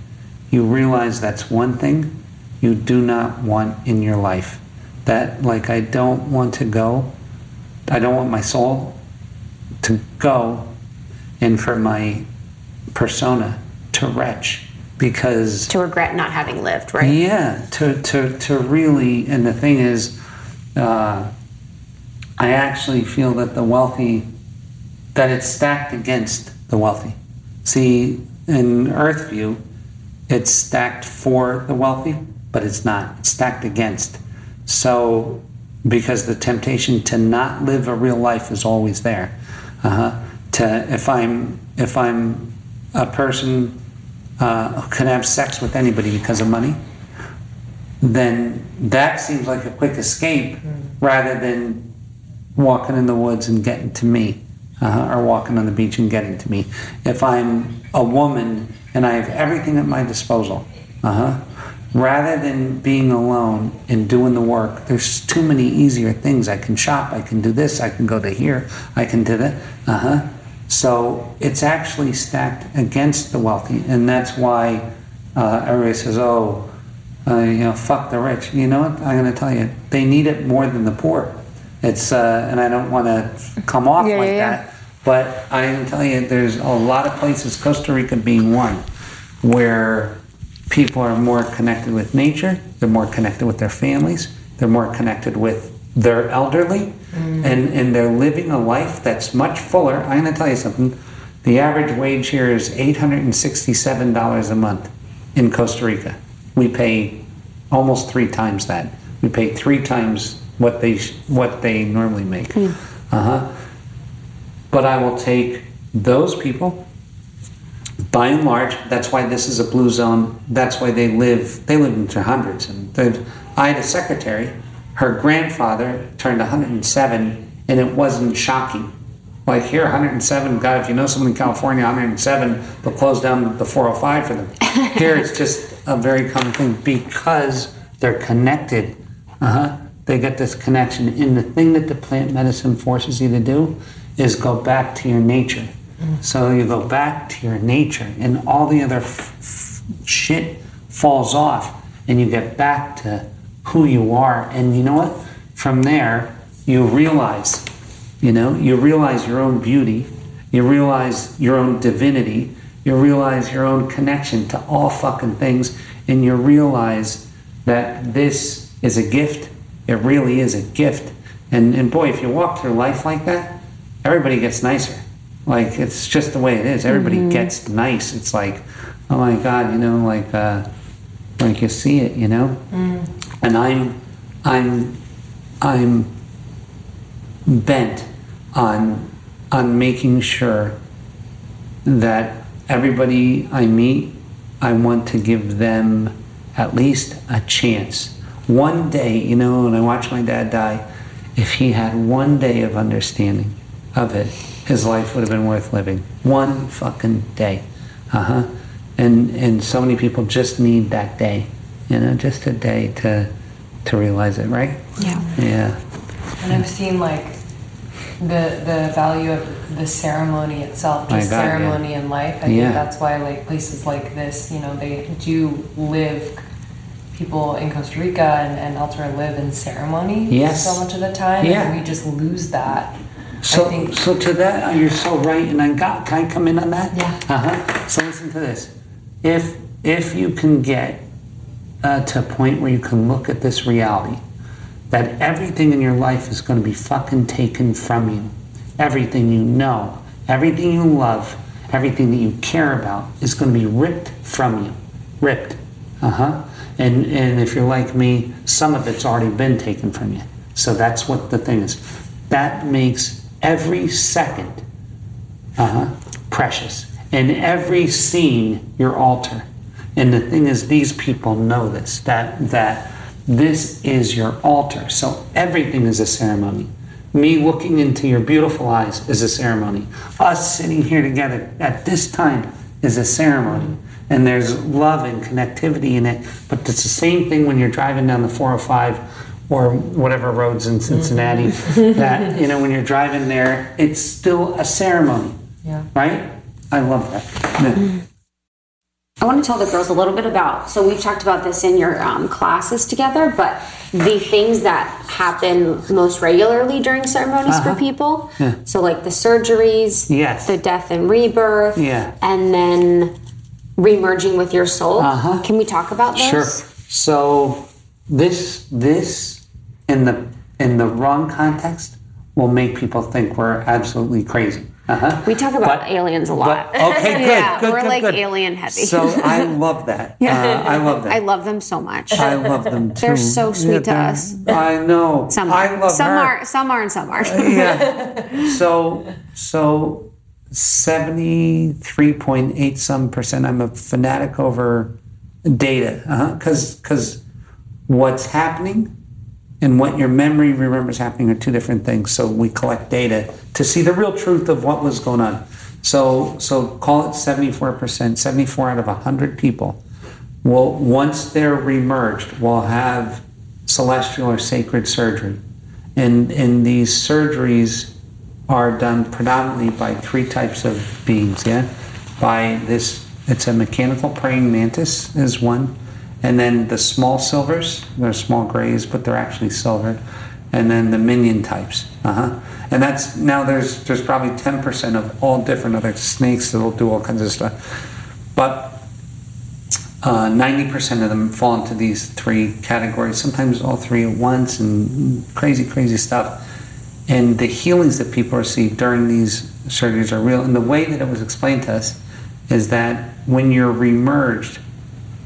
you realize that's one thing you do not want in your life. That like I don't want to go I don't want my soul to go and for my persona to retch because To regret not having lived, right? yeah, to, to, to really, and the thing is, uh, I actually feel that the wealthy, that it's stacked against the wealthy. See, in Earth view, it's stacked for the wealthy, but it's not. It's stacked against. So, because the temptation to not live a real life is always there. Uh-huh. To if I'm if I'm a person uh, who can have sex with anybody because of money, then that seems like a quick escape rather than walking in the woods and getting to me, uh, or walking on the beach and getting to me. If I'm a woman and I have everything at my disposal, uh-huh, rather than being alone and doing the work, there's too many easier things. I can shop, I can do this, I can go to here, I can do that. Uh-huh. So it's actually stacked against the wealthy, and that's why uh, everybody says, "Oh, uh, you know, fuck the rich." You know what? I'm going to tell you, they need it more than the poor. It's, uh, and I don't want to come off Yeah, like yeah, yeah. that, but I am telling you, there's a lot of places, Costa Rica being one, where people are more connected with nature, they're more connected with their families, they're more connected with their elderly, and, and they're living a life that's much fuller. I'm going to tell you something. The average wage here is $867 a month in Costa Rica. We pay almost three times that. We pay three times what they what they normally make. Uh-huh. But I will take those people by and large, that's why this is a blue zone. That's why they live. They live into hundreds. And I had a secretary. Her grandfather turned 107, and it wasn't shocking. Like here, 107. God, if you know someone in California, 107, they'll close down the 405 for them. here, it's just a very common thing because they're connected. Uh-huh. They get this connection. And the thing that the plant medicine forces you to do is go back to your nature. Mm. So you go back to your nature, and all the other f- f- shit falls off, and you get back to who you are. And you know what? From there, you realize, you know, you realize your own beauty, you realize your own divinity, you realize your own connection to all fucking things, and you realize that this is a gift. It really is a gift. And, and boy, if you walk through life like that, everybody gets nicer. Like it's just the way it is. Everybody gets nice. It's like, oh my God, you know, like uh, like you see it, you know. And I'm, I'm, I'm bent on on making sure that everybody I meet, I want to give them at least a chance. One day, you know, when I watched my dad die, if he had one day of understanding of it, his life would have been worth living. One fucking day. Uh huh. And and so many people just need that day, you know, just a day to to realize it, right? Yeah. Yeah. And I've seen like the the value of the ceremony itself, just God, yeah. ceremony in life. I Yeah. think that's why like places like this, you know, they do live. People in Costa Rica and, and elsewhere live in ceremony Yes. so much of the time, Yeah. and we just lose that. So, I think so to that, uh, you're so right, and I got. Can I come in on that? Yeah. Uh huh. So listen to this. If if you can get uh, to a point where you can look at this reality, that everything in your life is going to be fucking taken from you, everything you know, everything you love, everything that you care about is going to be ripped from you, ripped. Uh huh. And and if you're like me, some of it's already been taken from you. So that's what the thing is. That makes every second uh-huh, precious. And every scene, your altar. And the thing is, these people know this, that, that this is your altar. So everything is a ceremony. Me looking into your beautiful eyes is a ceremony. Us sitting here together at this time is a ceremony. And there's love and connectivity in it. But it's the same thing when you're driving down the 405 or whatever roads in Cincinnati mm-hmm. that, you know, when you're driving there, it's still a ceremony Yeah. right? I love that. Yeah. I want to tell the girls a little bit about. So we've talked about this in your um, classes together, but the things that happen most regularly during ceremonies for uh-huh. people. Yeah. So like the surgeries, Yes. the death and rebirth, Yeah. and then remerging with your soul. Uh-huh. Can we talk about those? Sure. So this this in the in the wrong context will make people think we're absolutely crazy. Uh-huh. We talk about But- aliens a lot. But, okay, good. Yeah, good, we're good, like good. alien heavy. So I love that. Uh, I love that. I love them so much. I love them too. They're so sweet to us. I know. Some I are. love some her. are. Some are, and some are. yeah. So so seventy three point eight some percent. I'm a fanatic over data uh-huh. because because what's happening and what your memory remembers happening are two different things. So we collect data to see the real truth of what was going on. So so call it seventy four percent. Seventy four out of hundred people will once they're remerged will have celestial or sacred surgery and and these surgeries are done predominantly by three types of beings yeah? By this it's a mechanical praying mantis is one and then the small silvers they're small grays but they're actually silver, and then the minion types uh-huh. And that's now there's there's probably 10% of all different other snakes that'll do all kinds of stuff. But uh, 90% of them fall into these three categories, sometimes all three at once, and crazy, crazy stuff. And the healings that people receive during these surgeries are real. And the way that it was explained to us is that when you're remerged,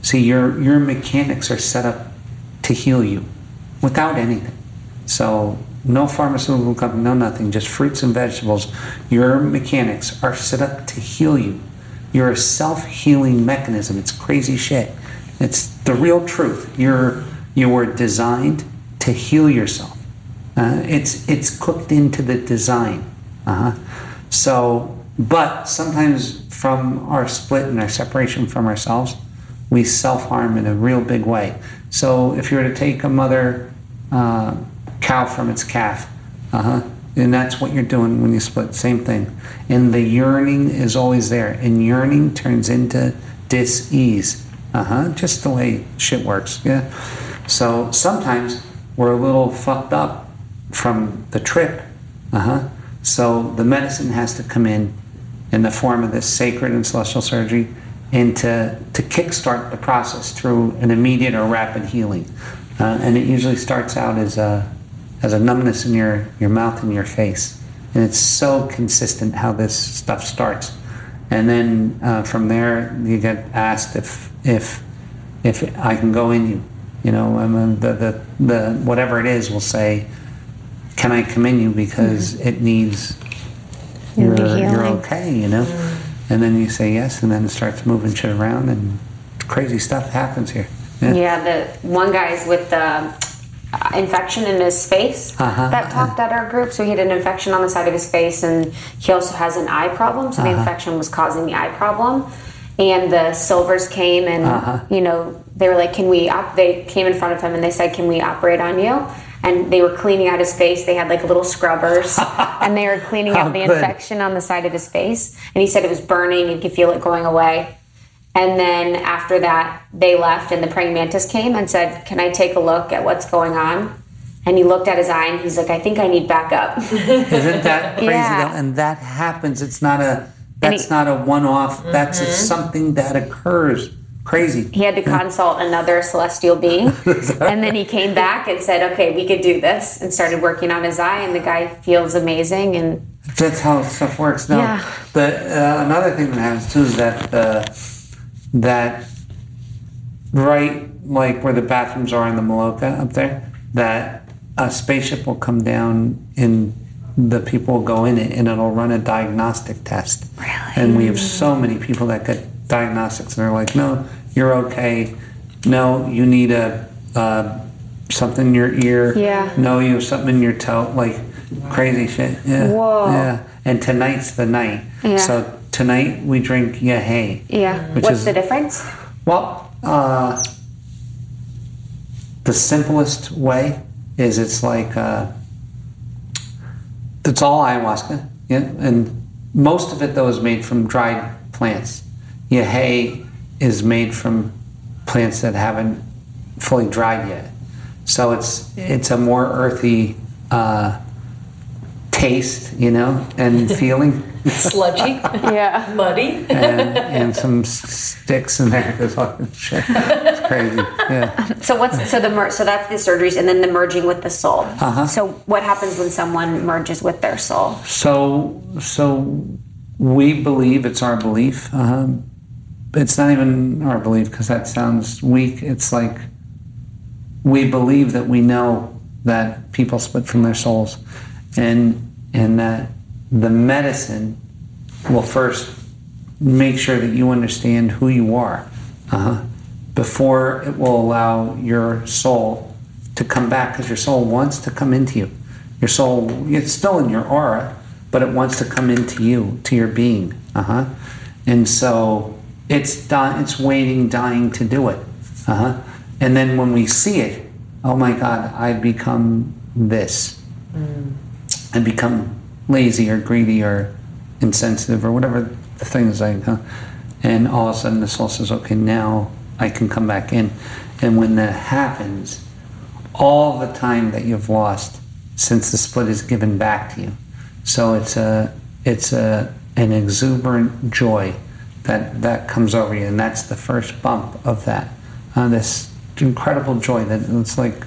see, your, your mechanics are set up to heal you without anything. So, no pharmaceutical company, no nothing, just fruits and vegetables. Your mechanics are set up to heal you. You're a self-healing mechanism. It's crazy shit. It's the real truth. You're you were designed to heal yourself. Uh, it's it's cooked into the design. Uh-huh. So, but sometimes from our split and our separation from ourselves, we self-harm in a real big way. So, if you were to take a mother uh, cow from its calf, uh-huh, and that's what you're doing when you split. Same thing. And the yearning is always there. And yearning turns into dis-ease. Uh-huh. Just the way shit works. Yeah. So sometimes we're a little fucked up from the trip. Uh-huh. So the medicine has to come in in the form of this sacred and celestial surgery and to, to kickstart the process through an immediate or rapid healing. Uh, and it usually starts out as a has a numbness in your, your mouth and your face. And it's so consistent how this stuff starts. And then uh, from there, you get asked if, if, if I can go in you. You know, I mean, the, the, the, whatever it is will say, can I come in you because it needs, you're, you're okay, you know? And then you say yes, and then it starts moving shit around, and crazy stuff happens here. Yeah. Yeah, the one guy's with the infection in his face Uh-huh. that talked at our group. So he had an infection on the side of his face, and he also has an eye problem. So the Uh-huh. infection was causing the eye problem. And the silvers came, and Uh-huh. you know they were like, "Can we?" Op-? They came in front of him, and they said, "Can we operate on you?" And they were cleaning out his face. They had like little scrubbers, and they were cleaning out the good. infection on the side of his face. And he said it was burning. He could feel it going away. And then after that, they left, and the praying mantis came and said, Can I take a look at what's going on? And he looked at his eye and he's like, I think I need backup. Isn't that crazy? Yeah. though? And that happens. It's not a. That's he- not a one-off. Mm-hmm. That's a, something that occurs. Crazy. he had to consult another celestial being. and then he came back and said, Okay, we could do this, and started working on his eye. And the guy feels amazing. And That's how stuff works. No, Yeah. the uh, another thing that happens too is that uh, that right like where the bathrooms are in the Maloka up there, that a spaceship will come down and the people will go in it and it'll run a diagnostic test. Really? And we have so many people that get diagnostics and they're like, no, you're okay. No, you need a uh, something in your ear. Yeah. No, you have something in your toe. Like crazy shit. Yeah. Whoa. Yeah. And tonight's the night. Yeah. So tonight we drink yeah, Which what's is- the difference? Well, uh, the simplest way is it's like uh, it's all ayahuasca, yeah, and most of it though is made from dried plants. Yagé is made from plants that haven't fully dried yet. So it's it's a more earthy uh, taste, you know, and feeling, Sludgy, Yeah. muddy. and, and some sticks in there. It's all- shit. It's crazy. Yeah. So what's so the mer- so that's the surgeries and then the merging with the soul. Uh-huh. So what happens when someone merges with their soul? So so we believe it's our belief. Um, it's not even our belief because that sounds weak. It's like we believe that we know that people split from their souls, and and that the medicine will first make sure that you understand who you are uh-huh, before it will allow your soul to come back because your soul wants to come into you. Your soul, it's still in your aura, but it wants to come into you, to your being. Uh-huh. And so it's di- it's waiting, dying to do it. Uh-huh. And then when we see it, oh my God, I've become this. I become lazy or greedy or insensitive or whatever the thing is like, huh? and all of a sudden the soul says, okay, now I can come back in. And when that happens, all the time that you've lost since the split is given back to you. So it's a it's a an exuberant joy that that comes over you, and that's the first bump of that. Uh, this incredible joy that it's like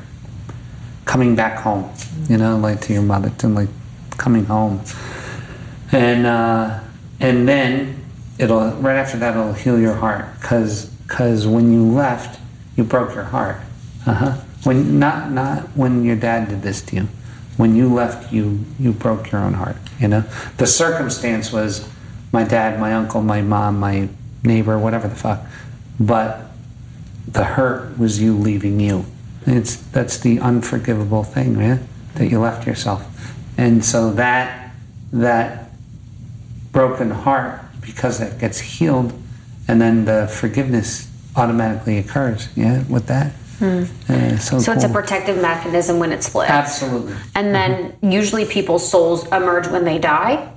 coming back home, you know, like to your mother, to like coming home, and uh, and then it'll right after that it'll heal your heart because because when you left, you broke your heart. Uh huh. When not not when your dad did this to you. When you left, you you broke your own heart. You know, the circumstance was my dad, my uncle, my mom, my neighbor, whatever the fuck, but the hurt was you leaving you. It's that's the unforgivable thing, man, that you left yourself. And so that that broken heart, because that gets healed, and then the forgiveness automatically occurs. Yeah, with that. Uh, so So it's a protective mechanism when it splits. absolutely. And then usually people's souls emerge when they die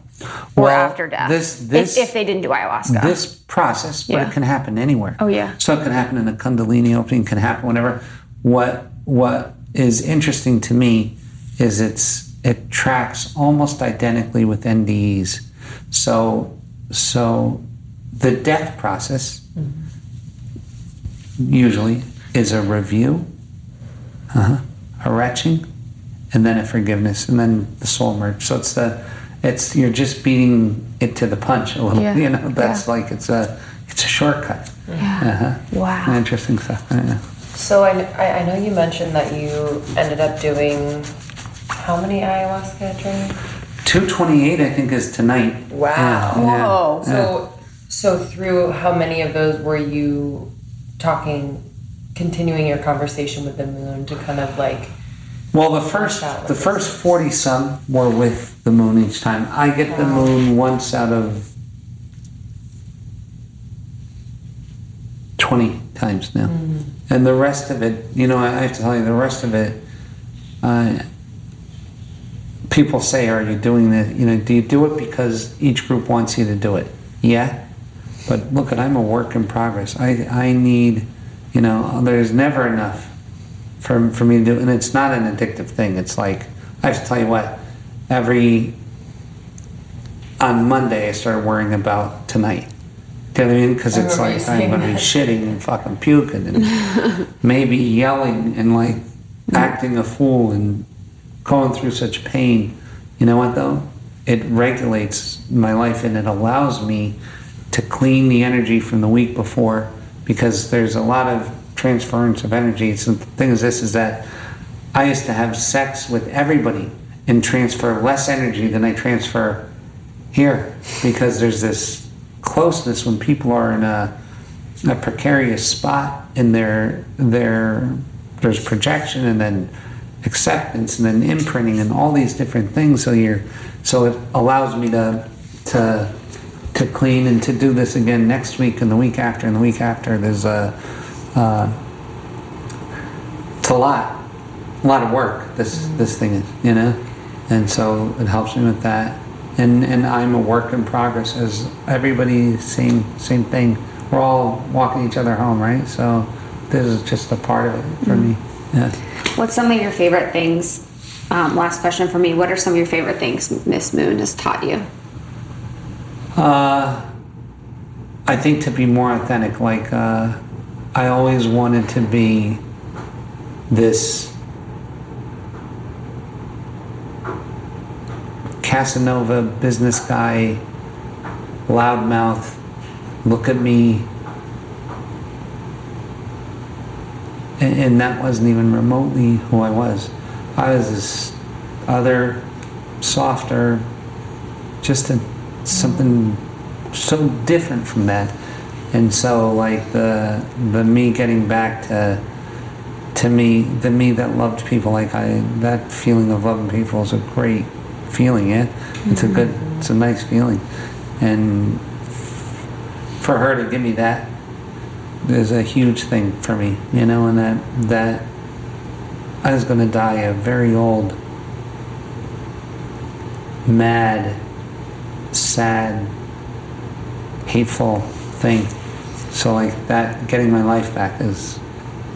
or Well, after death. this- If- this- if, they didn't do ayahuasca. This process, but Yeah. it can happen anywhere. Oh, yeah. So it can happen in a Kundalini opening, can happen whenever. What what is interesting to me is it's it tracks almost identically with NDEs. So so the death process usually is a review, uh-huh, a retching, and then a forgiveness, and then the soul merge. So it's the it's you're just beating it to the punch a little. Yeah. You know, that's like it's a it's a shortcut. yeah. Uh-huh. Wow. Interesting stuff. Yeah. So I, I, I know you mentioned that you ended up doing how many ayahuasca trainings? 228, I think, is tonight. Wow. Yeah, yeah, Whoa. yeah. So so through how many of those were you talking, continuing your conversation with the moon to kind of like Well, the first the first 40 some were with the moon each time. I get the moon once out of 20 times now. And the rest of it, you know, I have to tell you, the rest of it, uh, people say, Are you doing this? You know, do you do it because each group wants you to do it? Yeah. But look, at I'm a work in progress. I, I need, you know, there's never enough for, for me to do and it's not an addictive thing. It's like i have to tell you what every on monday i started worrying about tonight. Do you know what i mean? Because it's like i'm going to be shitting and fucking puking and maybe yelling and like acting a fool and going through such pain. You know what though? It regulates my life and it allows me to clean the energy from the week before because there's a lot of transference of energy. So the thing is this is that I used to have sex with everybody and transfer less energy than I transfer here because there's this closeness when people are in a, a precarious spot in their their there's projection and then acceptance and then imprinting and all these different things so you're so it allows me to to to clean and to do this again next week and the week after and the week after there's a uh, it's a lot a lot of work this this thing is you know and so it helps me with that and and I'm a work in progress as everybody same same thing we're all walking each other home, right? So this is just a part of it for me. Yeah. What's some of your favorite things? Um, last question for me. What are some of your favorite things Miss Moon has taught you? Uh, I think to be more authentic, like uh, I always wanted to be this Casanova business guy, loudmouth, look at me. And, and that wasn't even remotely who I was. I was this other, softer, just a, something so different from that. And so, like the the me getting back to to me, the me that loved people, like I that feeling of loving people is a great feeling. Yeah, it's a good, mm-hmm. it's a nice feeling, and for her to give me that is a huge thing for me. You know, and that that I was going to die a very old, mad, sad, hateful thing. So like that, getting my life back is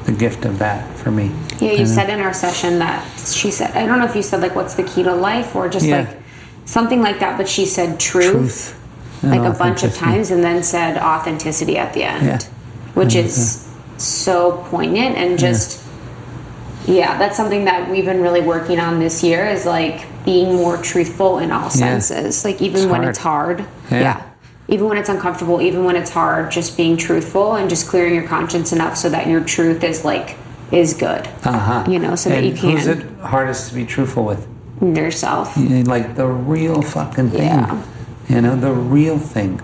the gift of that for me. Yeah, you said in our session that she said, I don't know if you said like, what's the key to life or just Yeah. like something like that, but she said truth, Truth like a bunch of times and then said authenticity at the end, Yeah. which is so poignant and just, yeah, that's something that we've been really working on this year is like being more truthful in all senses. Like even It's when hard. it's hard. Yeah. Yeah. Even when it's uncomfortable, even when it's hard, just being truthful and just clearing your conscience enough so that your truth is like is good. Uh-huh. You know, so that you can Who's it hardest to be truthful with? yourself. You know, Like the real fucking thing. Yeah. You know, the real thing.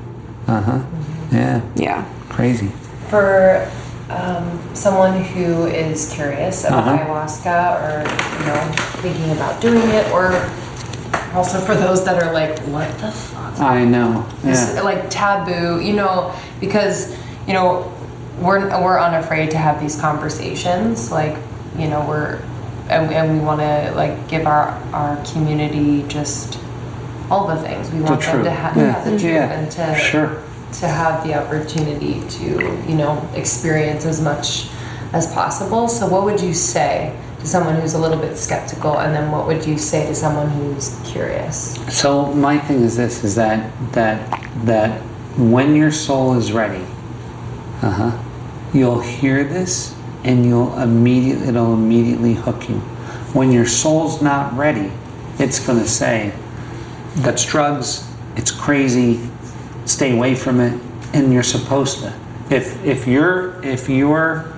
Uh huh. Yeah. Yeah. Crazy. For um, someone who is curious about Uh-huh. ayahuasca or, you know, thinking about doing it, or also for those that are like, what the fuck? I know. Yeah. like taboo, you know, because you know we're we're unafraid to have these conversations. Like you know we're and we, and we want to like give our our community just all the things we The want them to have Yeah. yeah. the truth Yeah. and to Sure. to have the opportunity to you know experience as much as possible. So what would you say to someone who's a little bit skeptical, and then what would you say to someone who's curious? So my thing is this: is that that that when your soul is ready, uh huh, you'll hear this and you'll immediately it'll immediately hook you. When your soul's not ready, it's gonna say, "That's drugs. It's crazy. Stay away from it." And you're supposed to. If if you're if your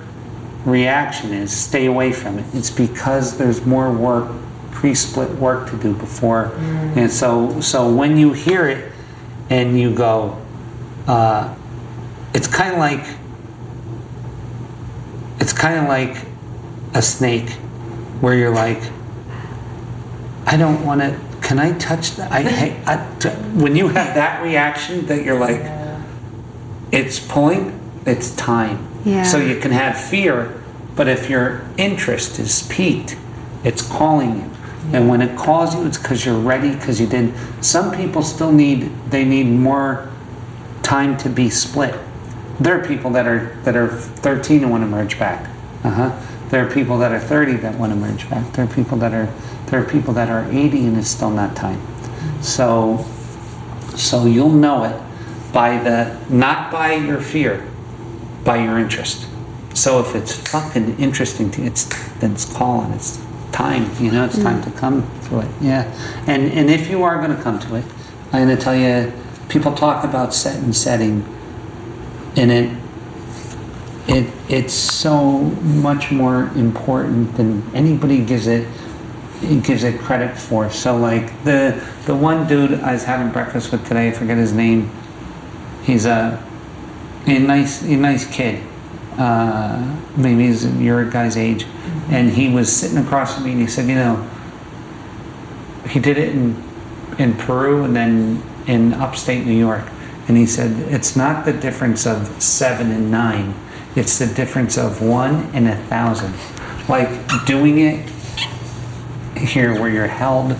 reaction is stay away from it. It's because there's more work, pre-split work to do before. And so, so when you hear it and you go, uh, it's kind of like, it's kind of like a snake, where you're like, I don't want to. Can I touch that? I, I, I, when you have that reaction that you're like, it's pulling, it's time. Yeah. So you can have fear, but if your interest is piqued, it's calling you. And when it calls you, it's because you're ready, because you did. Some people still need, they need more time to be split. There are people that are that are 13 and want to merge back. Uh-huh. There are people that are 30 that want to merge back. There are people that are there are people that are 80 and it's still not time. So so you'll know it by the not by your fear, by your interest. So if it's fucking interesting to it's then it's calling. It's time. You know, it's time mm. to come to it. Yeah. And and if you are going to come to it, I'm going to tell you. People talk about set and setting, and it it it's so much more important than anybody gives it it gives it credit for. So like the the one dude I was having breakfast with today, I forget his name. He's a a nice a nice kid. Uh, maybe he's your guy's age, and he was sitting across from me, and he said, you know, he did it in in Peru and then in upstate New York, and he said it's not the difference of seven and nine, it's the difference of one and a thousand. Like doing it here where you're held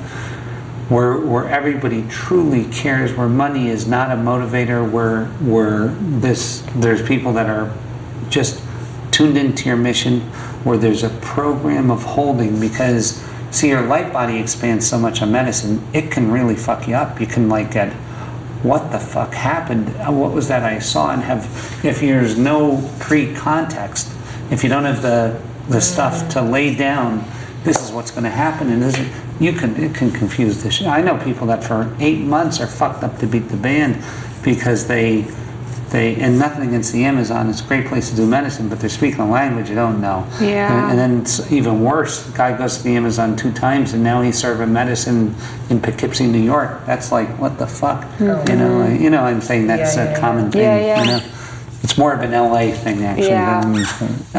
where where everybody truly cares, where money is not a motivator, where where this there's people that are just tuned into your mission, where there's a program of holding because see your light body expands so much on medicine, it can really fuck you up. You can like get what the fuck happened? Uh, What was that I saw? And have if there's no pre-context, if you don't have the the stuff to lay down, this is what's going to happen, and this is, you can it can confuse the shit. I know people that for eight months are fucked up to beat the band because they they and nothing against the Amazon. It's a great place to do medicine, but they're speaking a language you don't know. Yeah. And, and then it's even worse. The guy goes to the Amazon two times, and now he's serving medicine in Poughkeepsie, New York. That's like what the fuck, mm-hmm. you know? you know, I'm saying that's Yeah, yeah, a common thing. Yeah, yeah. You know? It's more of an LA thing actually Yeah. than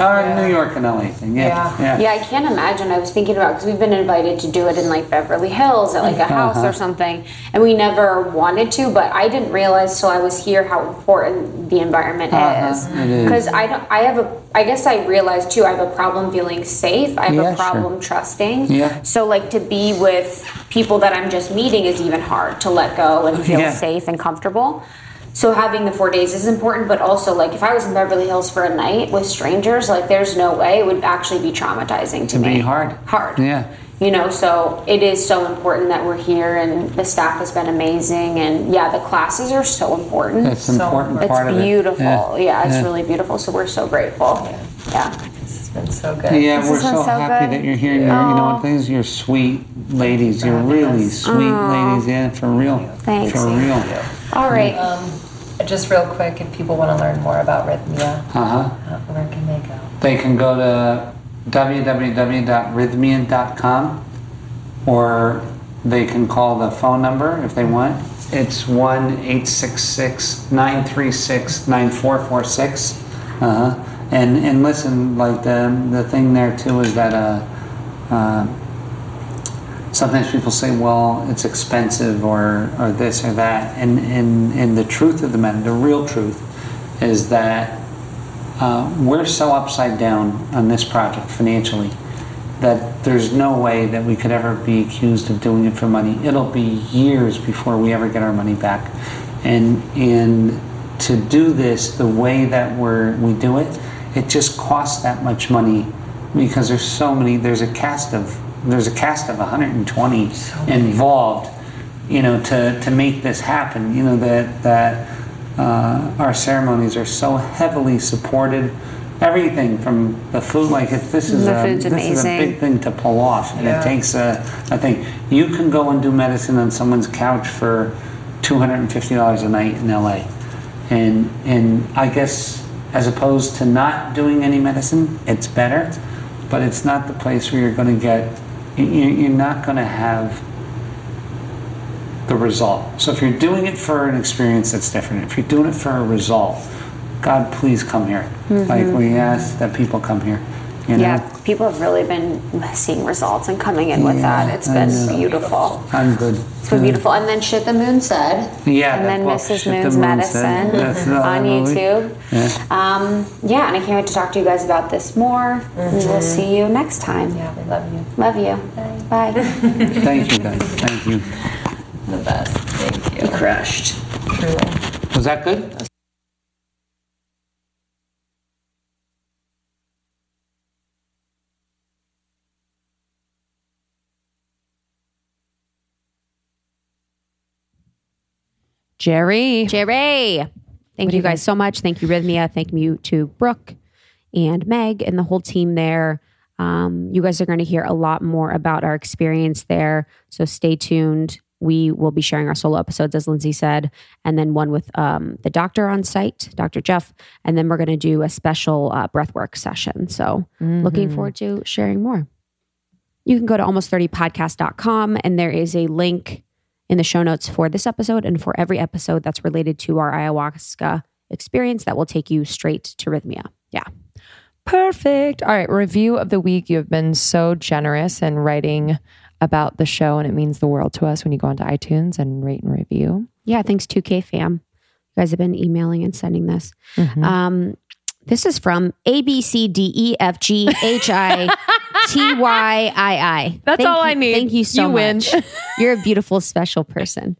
or New York and LA thing. Yeah, Yeah. yeah. Yeah, I can't imagine. I was thinking about because we've been invited to do it in like Beverly Hills at like a house Uh-huh. or something, and we never wanted to. But I didn't realize till I was here how important the environment Uh-huh, is. it is. Because I don't. I have a. I guess I realized too. I have a problem feeling safe. I have Yeah, a sure. problem trusting. Yeah. So like to be with people that I'm just meeting is even hard to let go and feel Yeah. safe and comfortable. So having the four days is important, but also like if I was in Beverly Hills for a night with strangers, like there's no way it would actually be traumatizing to me. It'd me. be hard. Hard. Yeah. You know, so it is so important that we're here and the staff has been amazing and yeah, the classes are so important. That's an important it's part of it. beautiful. Yeah, it's Yeah. really beautiful. So we're so grateful. Yeah. This has been so good. Yeah, This we're so, so happy good. that you're here. and You're, you know what oh. things? You're sweet ladies. You're really sweet ladies. Yeah, for real. Thanks. For real. All right. Um, Just real quick, if people want to learn more about Rythmia, Uh huh. uh, where can they go? They can go to www.rythmia.com or they can call the phone number if they want. It's 1 866 936 9446. Uh-huh. And, and listen, like the, the thing there too is that uh, uh, sometimes people say, well, it's expensive or, or this or that. And, and, and the truth of the matter, the real truth, is that uh, we're so upside down on this project financially that there's no way that we could ever be accused of doing it for money. It'll be years before we ever get our money back. And, and to do this the way that we're, we do it, it just costs that much money because there's so many, there's a cast of, there's a cast of 120 involved, you know, to, to make this happen. You know, that, that uh, our ceremonies are so heavily supported. Everything from the food, like if this is The a food's this is a big thing to pull off, and Yeah. it takes a, I think you can go and do medicine on someone's couch for two hundred and fifty dollars a night in LA, and and I guess as opposed to not doing any medicine, it's better, but it's not the place where you're going to get, you- you- you're not going to have the result. So if you're doing it for an experience, that's different. If you're doing it for a result, God, please come here. Like mm-hmm. we ask that people come here. You know? Yeah, people have really been seeing results and coming in with Yeah, that. It's I been know. beautiful. I'm good. It's been beautiful. And then Shit the Moon said. Yeah, And then Mrs. Shit the Moon's Moon Medicine Said. That's the on. YouTube. Yeah. Um, yeah, and I can't wait to talk to you guys about this more. And we'll see you next time. Yeah, we love you. Love you. Bye. Thank you, guys. Thank you. The best. Thank you. Crushed. Truly. Was that good? Jerry. Jerry. Thank you guys so much. Thank you, Rythmia. Thank you to Brooke and Meg and the whole team there. Um, you guys are going to hear a lot more about our experience there. So stay tuned. We will be sharing our solo episodes, as Lindsay said, and then one with um, the doctor on site, Dr. Jeff. And then we're going to do a special uh, breathwork session. So looking forward to sharing more. You can go to almost30podcast.com and there is a link in the show notes for this episode and for every episode that's related to our ayahuasca experience that will take you straight to Rythmia. Yeah. Perfect. All right. Review of the week. You have been so generous in writing about the show, and it means the world to us when you go onto iTunes and rate and review. Yeah. Thanks, 2K fam. You guys have been emailing and sending this. Um, This is from A B C D E F G H I T Y I I. That's Thank all you- I need. Thank you so You win. much. You're a beautiful, special person.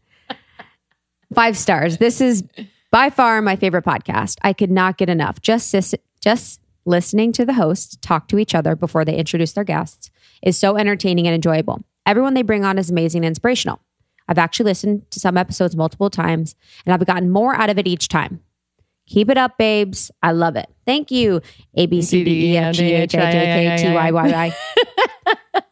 Five stars. This is by far my favorite podcast. I could not get enough. Just sis- just listening to the hosts talk to each other before they introduce their guests is so entertaining and enjoyable. Everyone they bring on is amazing and inspirational. I've actually listened to some episodes multiple times and I've gotten more out of it each time. Keep it up, babes. I love it. Thank you. A B C D E F G H I J K T Y Y Y.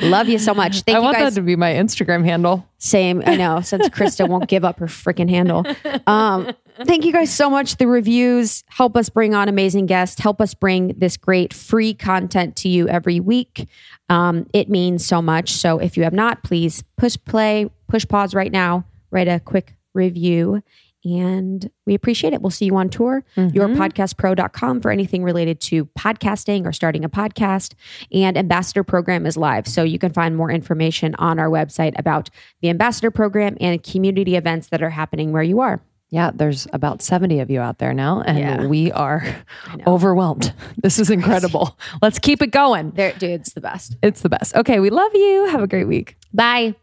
Love you so much. Thank I you want guys. that to be my Instagram handle. Same. I know. Since Krista won't give up her freaking handle. Um, thank you guys so much. The reviews help us bring on amazing guests, help us bring this great free content to you every week. Um, it means so much. So if you have not, please push play, push pause right now, write a quick review. And we appreciate it. We'll see you on tour, yourpodcastpro.com mm-hmm. for anything related to podcasting or starting a podcast. And Ambassador Program is live. So you can find more information on our website about the Ambassador Program and community events that are happening where you are. Yeah, there's about 70 of you out there now, and Yeah. we are overwhelmed. This is incredible. Let's keep it going. There, dude, it's the best. It's the best. Okay, we love you. Have a great week. Bye.